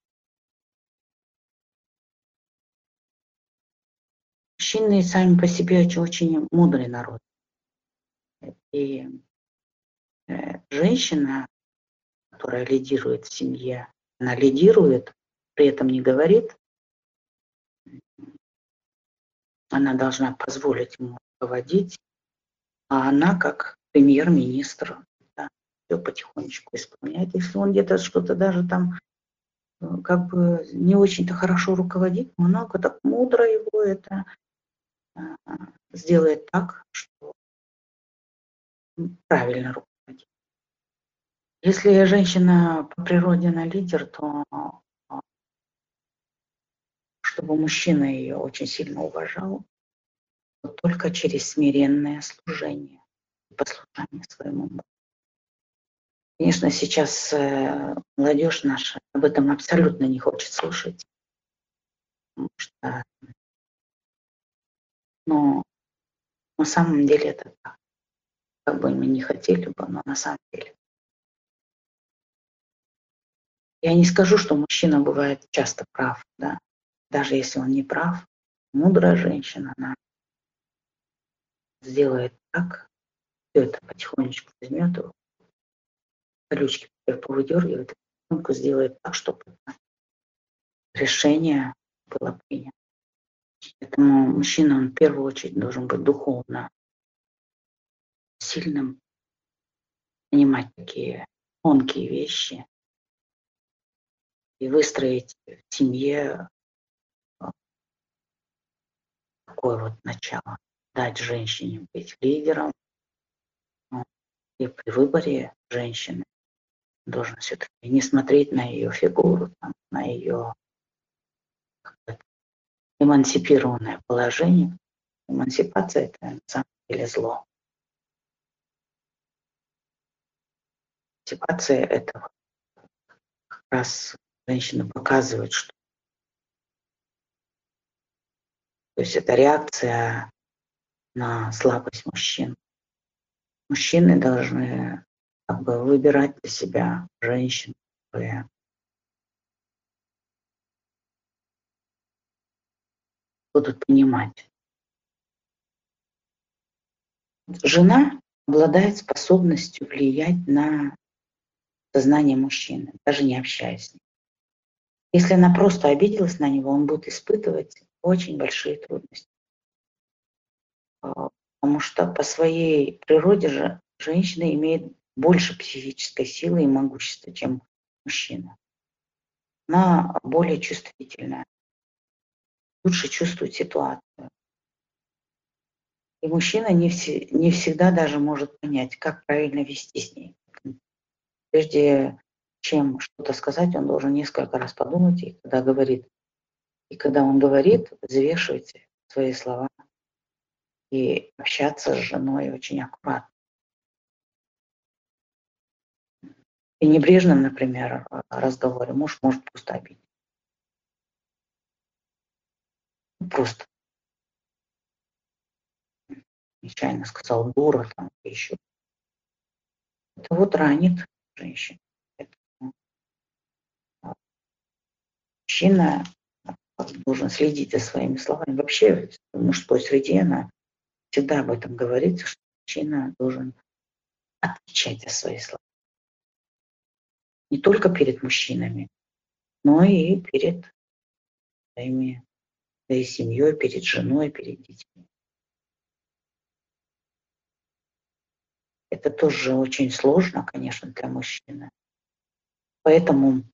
Мужчины сами по себе очень, очень мудрый народ. И э, женщина, которая лидирует в семье, она лидирует, при этом не говорит, она должна позволить ему руководить, а она как премьер-министр да, все потихонечку исполняет. Если он где-то что-то даже там э, как бы не очень-то хорошо руководит, много так мудро его это э, сделает так, что правильно руководит. Если женщина по природе на лидер, то чтобы мужчина ее очень сильно уважал, но только через смиренное служение и послушание своему мужу. Конечно, сейчас э, молодежь наша об этом абсолютно не хочет слушать, потому что, но на самом деле это так. Как бы мы не хотели бы, но на самом деле. Я не скажу, что мужчина бывает часто прав, да, даже если он не прав, мудрая женщина, она сделает так, все это потихонечку возьмет его, колючки повыдергивает, потихоньку сделает так, чтобы решение было принято. Поэтому мужчина, он в первую очередь должен быть духовно сильным, понимать такие тонкие вещи, и выстроить в семье а, такое вот начало, дать женщине быть лидером, и при выборе женщины должен все-таки не смотреть на ее фигуру, на ее эмансипированное положение. Эмансипация – это на самом деле зло. Эмансипация – это как раз женщина показывает, что то есть это реакция на слабость мужчин. Мужчины должны как бы выбирать для себя женщин, которые будут понимать. Жена обладает способностью влиять на сознание мужчины, даже не общаясь с ним. Если она просто обиделась на него, он будет испытывать очень большие трудности. А, потому что по своей природе же женщина имеет больше психической силы и могущества, чем мужчина. Она более чувствительная, лучше чувствует ситуацию. И мужчина не, все, не всегда даже может понять, как правильно вести с ней. Прежде чем что-то сказать, он должен несколько раз подумать, и когда говорит. И когда он говорит, взвешивайте свои слова и общаться с женой очень аккуратно. И небрежном, например, разговоре муж может просто обидеть. Просто нечаянно сказал дура там еще. Это вот ранит женщин. Мужчина должен следить за своими словами. Вообще в мужской среде она всегда об этом говорится, что мужчина должен отвечать за свои слова не только перед мужчинами, но и перед своими, своей семьей, перед женой, перед детьми. Это тоже очень сложно, конечно, для мужчины. Поэтому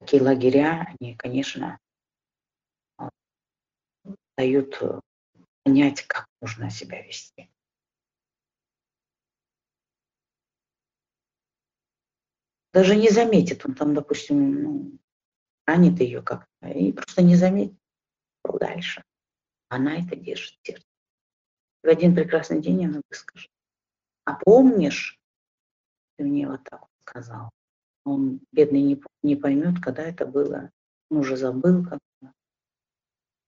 такие лагеря, они, конечно, дают понять, как нужно себя вести. даже не заметит. Он там, допустим, ну, ранит ее как-то и просто не заметит дальше. Она это держит сердце. В один прекрасный день она выскажет. А помнишь, ты мне вот так вот сказал. Он, бедный, не, не поймет, когда это было. Он уже забыл как-то.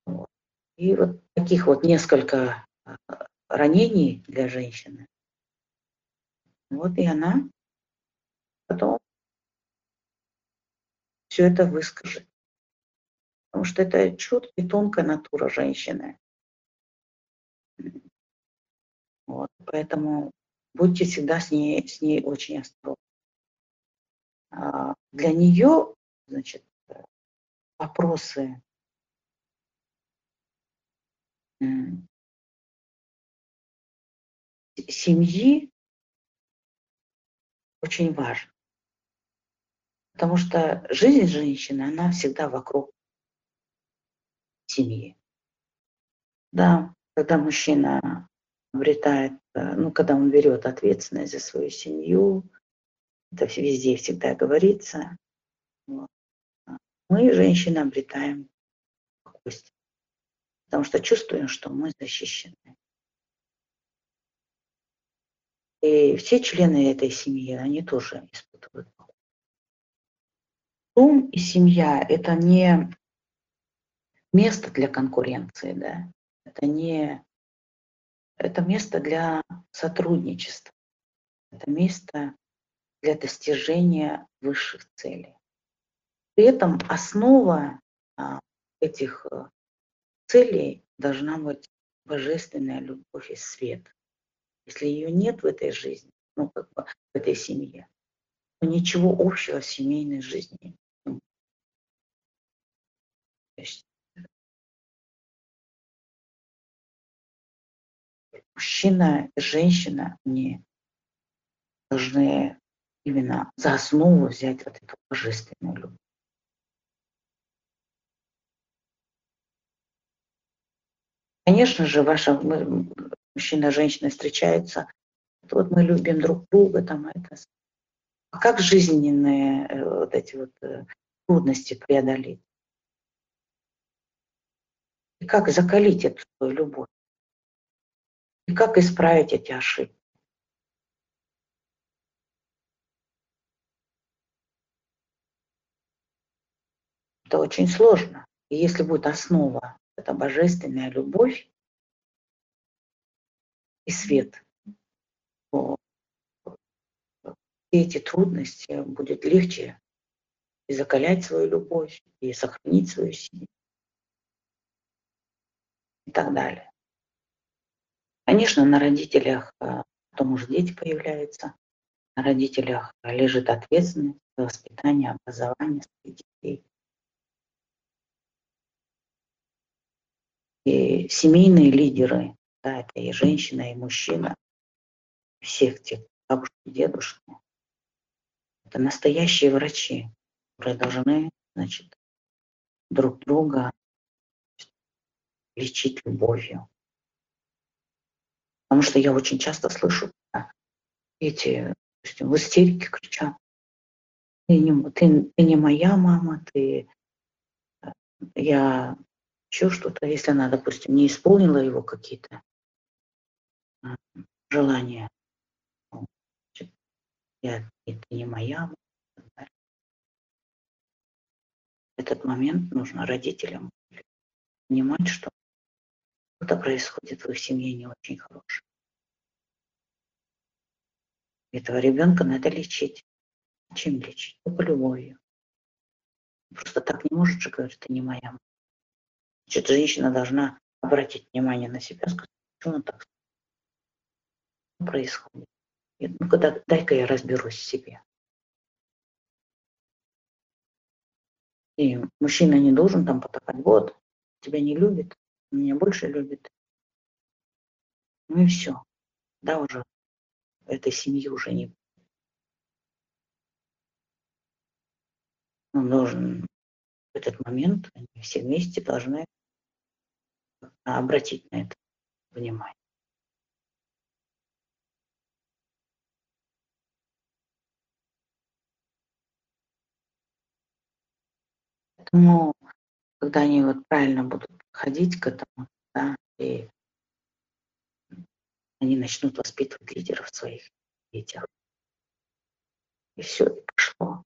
Вот. И вот таких вот несколько а, ранений для женщины. Вот и она потом все это выскажет. Потому что это чуткая и тонкая натура женщины. Вот, поэтому будьте всегда с ней, с ней очень осторожны. А для нее, значит, вопросы семьи очень важны. Потому что жизнь женщины, она всегда вокруг семьи. Да, когда мужчина обретает, э, ну, когда он берет ответственность за свою семью, это везде всегда говорится. Мы, женщины, обретаем спокойствие, потому что чувствуем, что мы защищены. И все члены этой семьи, они тоже испытывают Дом и семья – это не место для конкуренции, да? это не это место для сотрудничества, это место для достижения высших целей. При этом основа а, этих э, целей должна быть божественная любовь и свет. Если ее нет в этой жизни, ну как бы в этой семье, то ничего общего с семейной жизнью мужчина и женщина, они должны именно за основу взять вот эту божественную любовь. Конечно же, ваша мужчина и женщина встречаются, вот мы любим друг друга, там это. А как жизненные э, вот эти вот э, трудности преодолеть? И как закалить эту любовь? И как исправить эти ошибки? Это очень сложно. И если будет основа, это божественная любовь и свет, то все эти трудности будет легче и закалять свою любовь, и сохранить свою силу и так далее. Конечно, на родителях а, потом уже дети появляются, на родителях лежит ответственность за воспитание, образование своих детей. И семейные лидеры, да, это и женщина, и мужчина, всех тех бабушки, дедушки, это настоящие врачи, которые должны, значит, друг друга лечить любовью. Потому что я очень часто слышу, эти, допустим, в истерике кричат, ты не, ты, ты не моя мама, ты, э, я еще что-то, если она, допустим, не исполнила его какие-то желания, я, это не моя. этот момент нужно родителям понимать, что что-то происходит в их семье не очень хорошее. Этого ребенка надо лечить. Чем лечить? Только любовью. Просто так не может же говорить, это не моя Значит, женщина должна обратить внимание на себя, сказать, почему так происходит. Ну-ка, дай-ка я разберусь в себе. И мужчина не должен там потакать, вот, тебя не любит, меня больше любит. Ну и все. Да, уже этой семьи уже не Он должен в этот момент, они все вместе должны обратить на это внимание. Поэтому, когда они вот правильно будут подходить к этому, да, и они начнут воспитывать лидеров своих детях. И все, и пошло.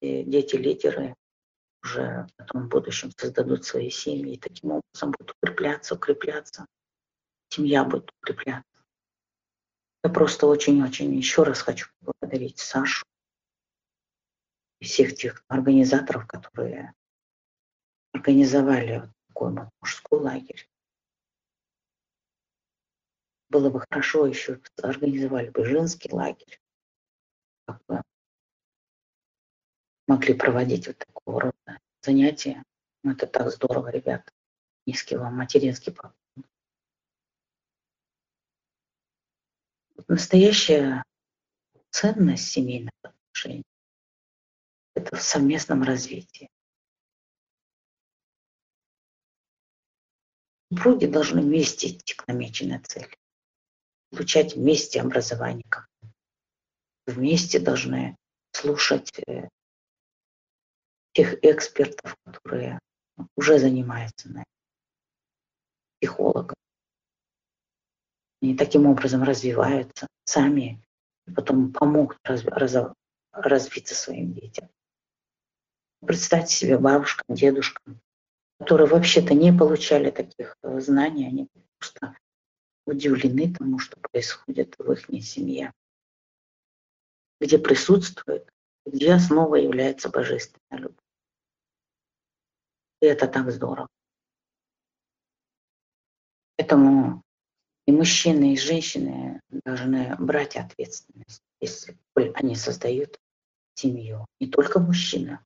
И дети-лидеры уже потом в будущем создадут свои семьи, и таким образом будут укрепляться, укрепляться. Семья будет укрепляться. Я просто очень-очень еще раз хочу поблагодарить Сашу и всех тех организаторов, которые организовали вот такой вот мужской лагерь. Было бы хорошо еще организовали бы женский лагерь, как могли проводить вот такого рода занятия. Ну, это так здорово, ребят. Низкий вам материнский поклон. Настоящая ценность семейных отношений – это в совместном развитии. Супруги должны вместе идти к намеченной цели, получать вместе образование, вместе должны слушать э, тех экспертов, которые уже занимаются на психологом. Они таким образом развиваются сами и потом помогут раз, раз, развиться своим детям. Представьте себе бабушкам, дедушкам, которые вообще-то не получали таких э, знаний, они просто удивлены тому, что происходит в их семье, где присутствует, где основа является божественная любовь. И это так здорово. Поэтому и мужчины, и женщины должны брать ответственность, если они создают семью. Не только мужчина.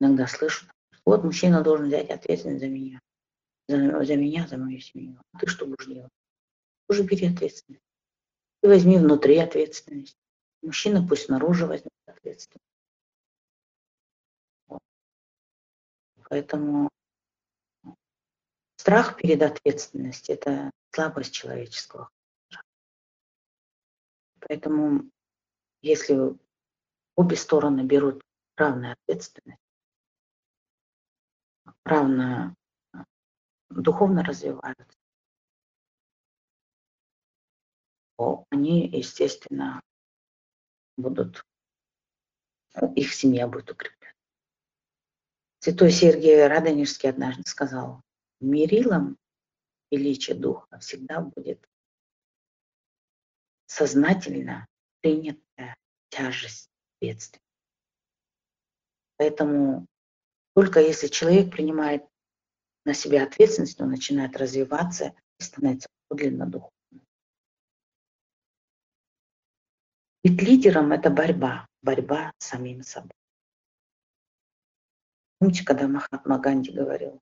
Иногда слышу, вот мужчина должен взять ответственность за меня, за, за меня, за мою семью. А ты что будешь делать? Уже бери ответственность. Ты возьми внутри ответственность. Мужчина пусть снаружи возьмет ответственность. Поэтому страх перед ответственностью – это слабость человеческого. Поэтому если обе стороны берут равную ответственность, равно духовно развиваются, то они, естественно, будут, ну, их семья будет укреплена. Святой Сергий Радонежский однажды сказал, мерилом величия духа всегда будет сознательно принятая тяжесть бедствия. Поэтому только если человек принимает на себя ответственность, он начинает развиваться и становится подлинно духовным. Быть лидером – это борьба, борьба с самим собой. Помните, когда Махатма Ганди говорил,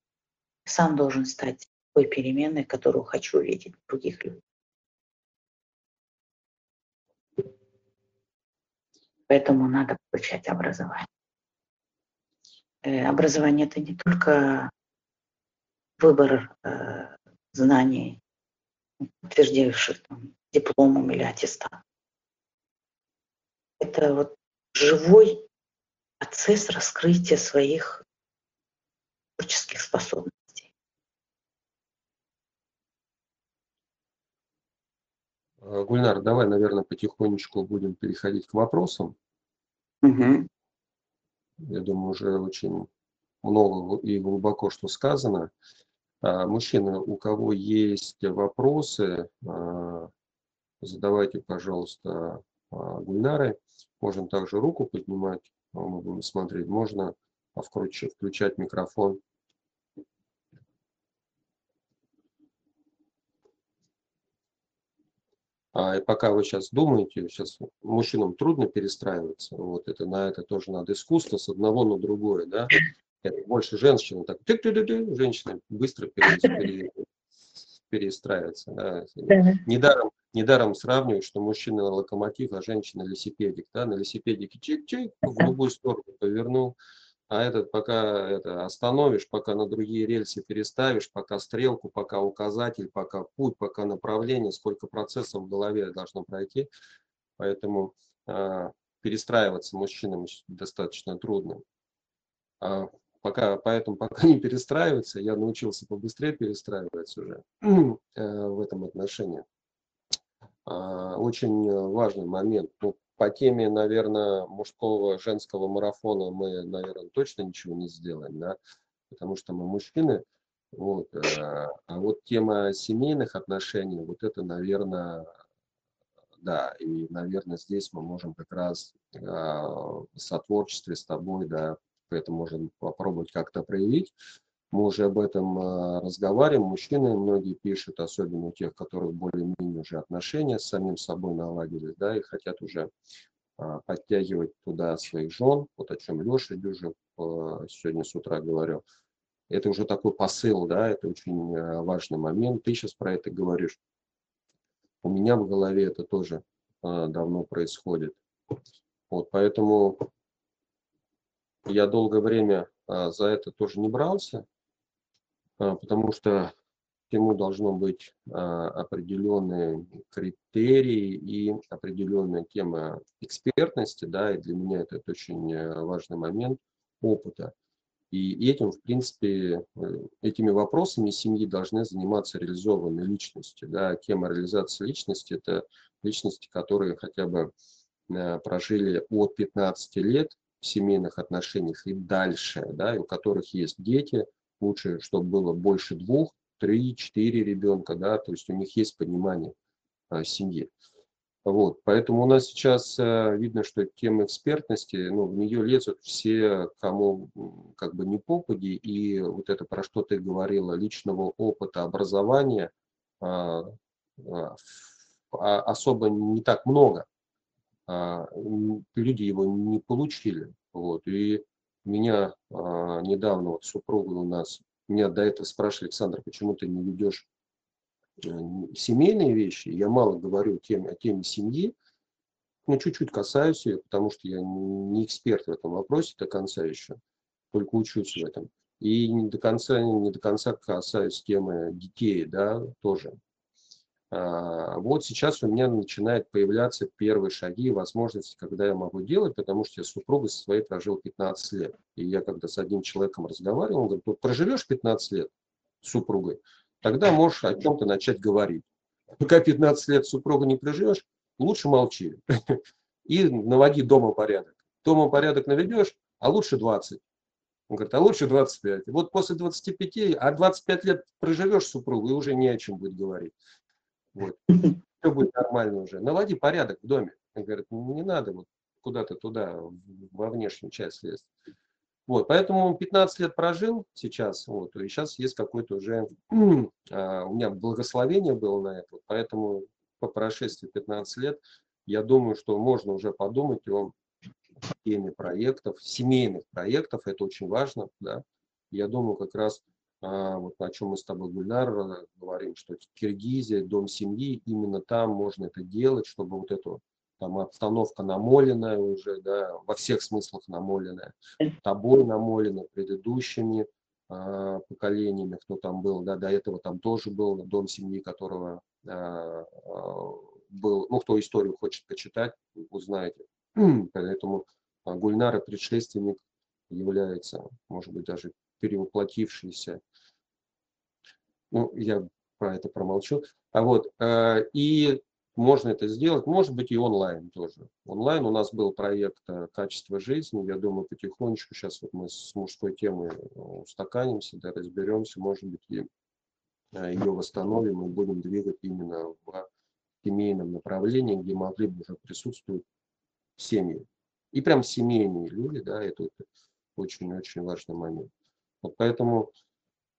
сам должен стать той переменной, которую хочу видеть в других людях. Поэтому надо получать образование. Э, образование – это не только выбор э, знаний, утверждающих там, дипломом или аттестатом. Это вот живой процесс раскрытия своих творческих способностей. Гульнар, давай, наверное, потихонечку будем переходить к вопросам. Угу. Я думаю, уже очень много и глубоко что сказано. А, мужчины, у кого есть вопросы, а, задавайте, пожалуйста, а, Гульнары. Можем также руку поднимать, мы будем смотреть. Можно включать микрофон. А, и пока вы сейчас думаете, сейчас мужчинам трудно перестраиваться, вот это на это тоже надо искусство с одного на другое, да. Это больше женщины так, ты -ты -ты -ты, женщины быстро перестраиваются. Да. Недаром, недаром сравнивают, что мужчина локомотив, а женщина велосипедик. Да? На велосипедике чик-чик, в любую сторону повернул, а этот пока это остановишь, пока на другие рельсы переставишь, пока стрелку, пока указатель, пока путь, пока направление, сколько процессов в голове должно пройти. Поэтому э, перестраиваться мужчинам достаточно трудно. А пока, поэтому пока не перестраиваться, я научился побыстрее перестраиваться уже э, в этом отношении. Э, очень важный момент. Ну, по теме, наверное, мужского, женского марафона мы, наверное, точно ничего не сделаем, да, потому что мы мужчины. Вот. Э, а вот тема семейных отношений, вот это, наверное, да, и, наверное, здесь мы можем как раз э, в сотворчестве с тобой, да, это можем попробовать как-то проявить. Мы уже об этом э, разговариваем, мужчины многие пишут, особенно у тех, которые более-менее уже отношения с самим собой наладились, да, и хотят уже а, подтягивать туда своих жен, вот о чем Леша Дюжев э, сегодня с утра говорил. Это уже такой посыл, да, это очень важный момент. Ты сейчас про это говоришь. У меня в голове это тоже давно происходит. Вот, поэтому я долгое время за это тоже не брался, а, потому что всему должно быть а, определенные критерии и определенная тема экспертности, да, и для меня это очень э, важный момент опыта. И этим, в принципе, э, этими вопросами семьи должны заниматься реализованные личности. Да. Тема реализации личности – это личности, которые хотя бы э, прожили от 15 лет в семейных отношениях и дальше, да, и у которых есть дети – лучше, чтобы было больше двух, три, четыре ребенка, да, то есть у них есть понимание а, семьи. Вот, поэтому у нас сейчас а, видно, что тема экспертности, ну, в нее лезут все, кому как бы не попади, и вот это, про что ты говорила, личного опыта, образования, а, а, а особо не так много. А, люди его не получили. Вот, и меня а, недавно вот супруга у нас, меня до этого спрашивали, Александр, почему ты не ведешь э, семейные вещи? Я мало говорю тем, о теме семьи, ну, чуть-чуть касаюсь ее, потому что я не эксперт в этом вопросе до конца еще, только учусь в этом. И не до конца, не до конца касаюсь темы детей, да, тоже. А, вот сейчас у меня начинают появляться первые шаги и возможности, когда я могу делать, потому что я супругой со своей прожил 15 лет. И я когда с одним человеком разговаривал, он говорит, вот проживешь 15 лет с супругой, тогда можешь о чем-то начать говорить. Пока 15 лет супруга не проживешь, лучше молчи. И наводи дома порядок. Дома порядок наведешь, а лучше 20. Он говорит, а лучше 25. Вот после 25, а 25 лет проживешь с супругой, и уже не о чем будет говорить. Вот. Все будет нормально уже. Наводи порядок в доме. Он говорит, не надо вот куда-то туда, во внешнюю часть лезть. Вот, поэтому 15 лет прожил сейчас, вот, и сейчас есть какой-то уже, а, у меня благословение было на это, поэтому по прошествии 15 лет я думаю, что можно уже подумать о теме проектов, семейных проектов, это очень важно, да. Я думаю, как раз вот о чем мы с тобой, Гульнар, говорим, что Киргизия, дом семьи, именно там можно это делать, чтобы вот эту там обстановка намоленная уже, да, во всех смыслах намоленная, тобой намоленная, предыдущими э, поколениями, кто там был, да, до этого там тоже был дом семьи, которого э, был, ну, кто историю хочет почитать, узнаете. Поэтому Гульнара предшественник является, может быть, даже перевоплотившийся. Ну, я про это промолчу. А вот, э, и можно это сделать, может быть и онлайн тоже. Онлайн у нас был проект э, «Качество жизни». Я думаю, потихонечку сейчас вот мы с мужской темой э, устаканимся, да, разберемся, может быть, и ее восстановим и будем двигать именно в семейном направлении, где могли бы уже присутствовать семьи. И прям семейные люди, да, это очень-очень важный момент. Вот поэтому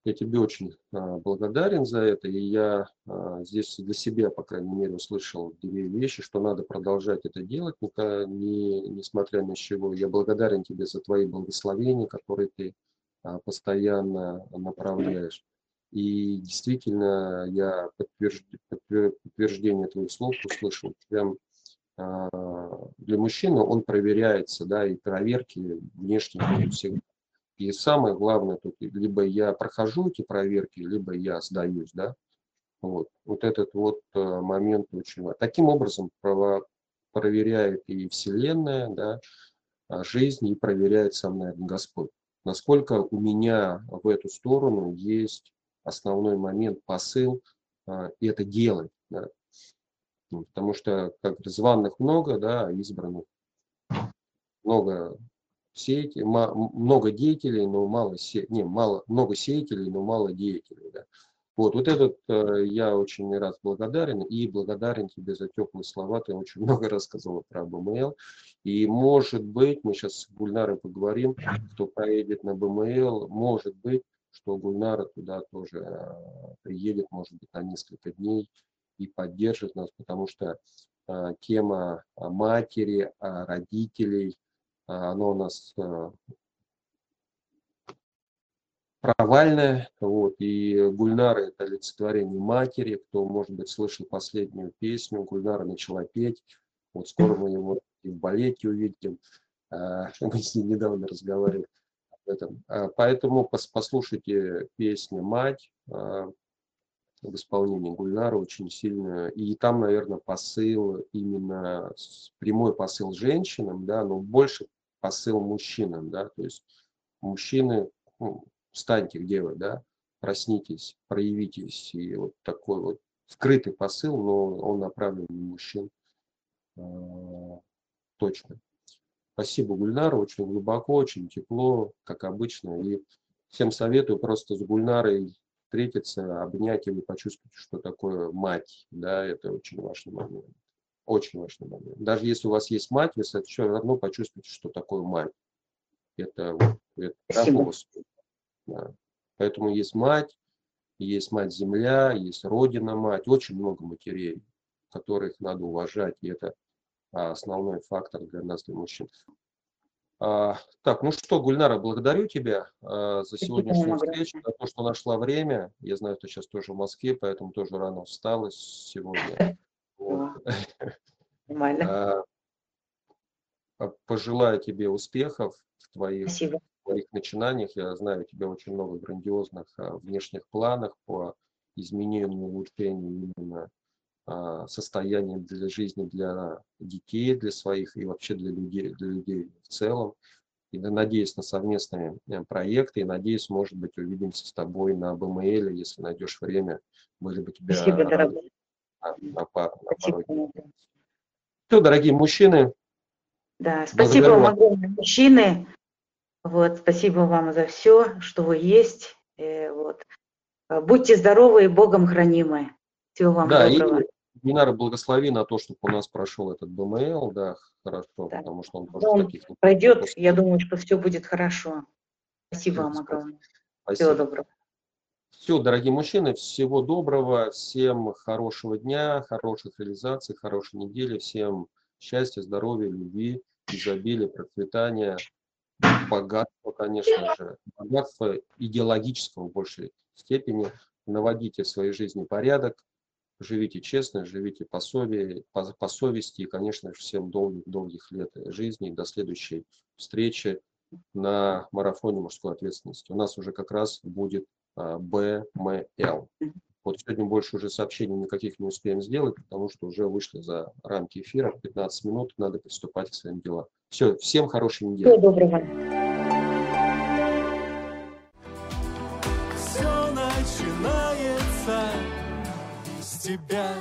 я тебе очень а, благодарен за это, и я а, здесь для себя, по крайней мере, услышал две вещи, что надо продолжать это делать, не, несмотря с чего. Я благодарен тебе за твои благословения, которые ты а, постоянно направляешь. И действительно, я подтверждение, подтверждение твоих слов услышал. Прям для мужчины он проверяется, да, и проверки внешние всегда и самое главное, тут либо я прохожу эти проверки, либо я сдаюсь, да. Вот, вот этот вот э, момент очень важен. Таким образом проверяет и Вселенная, да, а, жизнь, и проверяет сам, наверное, Господь. Насколько у меня в эту сторону есть основной момент, посыл, а, это делать. Да. Потому что как званных много, да, а избранных много сеятелей, много деятелей, но мало, се, не, мало, много сеятелей, но мало деятелей. Да. Вот, вот этот э, я очень раз благодарен и благодарен тебе за теплые слова. Ты очень много рассказывал про БМЛ. И может быть, мы сейчас с Гульнарой поговорим, кто поедет на БМЛ, может быть, что Гульнара туда тоже э, приедет, может быть, на несколько дней и поддержит нас, потому что э, тема матери, родителей, а, оно у нас э, провальное, вот, и Гульнара это олицетворение матери, кто, может быть, слышал последнюю песню, Гульнара начала петь, вот скоро мы его и в балете увидим, а, мы с ней недавно разговаривали об этом, а, поэтому послушайте песню «Мать», в исполнении Гульнара очень сильно. И там, наверное, посыл именно прямой посыл женщинам, да, но больше посыл мужчинам, да, то есть мужчины, ну, встаньте, где вы, да, проснитесь, проявитесь, и вот такой вот скрытый посыл, но он направлен на мужчин а, точно. Спасибо, Гульнара, очень глубоко, очень тепло, как обычно, и всем советую просто с Гульнарой встретиться, обнять, и вы почувствуете, что такое мать, да, это очень важный момент. Очень важный момент. Даже если у вас есть мать, вы все равно почувствуете, что такое мать. Это, это да. Поэтому есть мать, есть мать-земля, есть родина-мать, очень много матерей, которых надо уважать, и это а, основной фактор для нас, для мужчин. А, так, ну что, Гульнара, благодарю тебя а, за сегодняшнюю встречу, за то, что нашла время. Я знаю, что сейчас тоже в Москве, поэтому тоже рано встала сегодня. Нормально. А, пожелаю тебе успехов в твоих, Спасибо. в твоих начинаниях. Я знаю, у тебя очень много грандиозных а, внешних планов по изменению, улучшению именно а, состояния для жизни для детей, для своих и вообще для людей, для людей в целом. И надеюсь на совместные э, проекты, и надеюсь, может быть, увидимся с тобой на БМЛ, если найдешь время, были бы тебя Спасибо, дорогой. На, пар, на дней. Все, дорогие мужчины, Да, спасибо вам огромное, мужчины. Вот, спасибо вам за все, что вы есть. Э, вот. Будьте здоровы и Богом хранимы. Всего вам да, и доброго. Динара, благослови на то, чтобы у нас прошел этот БМЛ, да, хорошо, Да. потому что он тоже Он таких... Пройдет, я думаю, что все будет хорошо. Спасибо вам Спасибо. огромное. Спасибо. Всего доброго. Все, дорогие мужчины, всего доброго, всем хорошего дня, хороших реализаций, хорошей недели, всем счастья, здоровья, любви, изобилия, процветания, богатства, конечно же, богатства идеологического в большей степени. Наводите в своей жизни порядок, живите честно, живите по, сове, по, по совести и, конечно же, всем долгих-долгих лет жизни. До следующей встречи на марафоне мужской ответственности. У нас уже как раз будет а, БМЛ. Вот сегодня больше уже сообщений никаких не успеем сделать, потому что уже вышли за рамки эфира. 15 минут, надо приступать к своим делам. Все, всем хорошей недели. Всего доброго. Все начинается с тебя.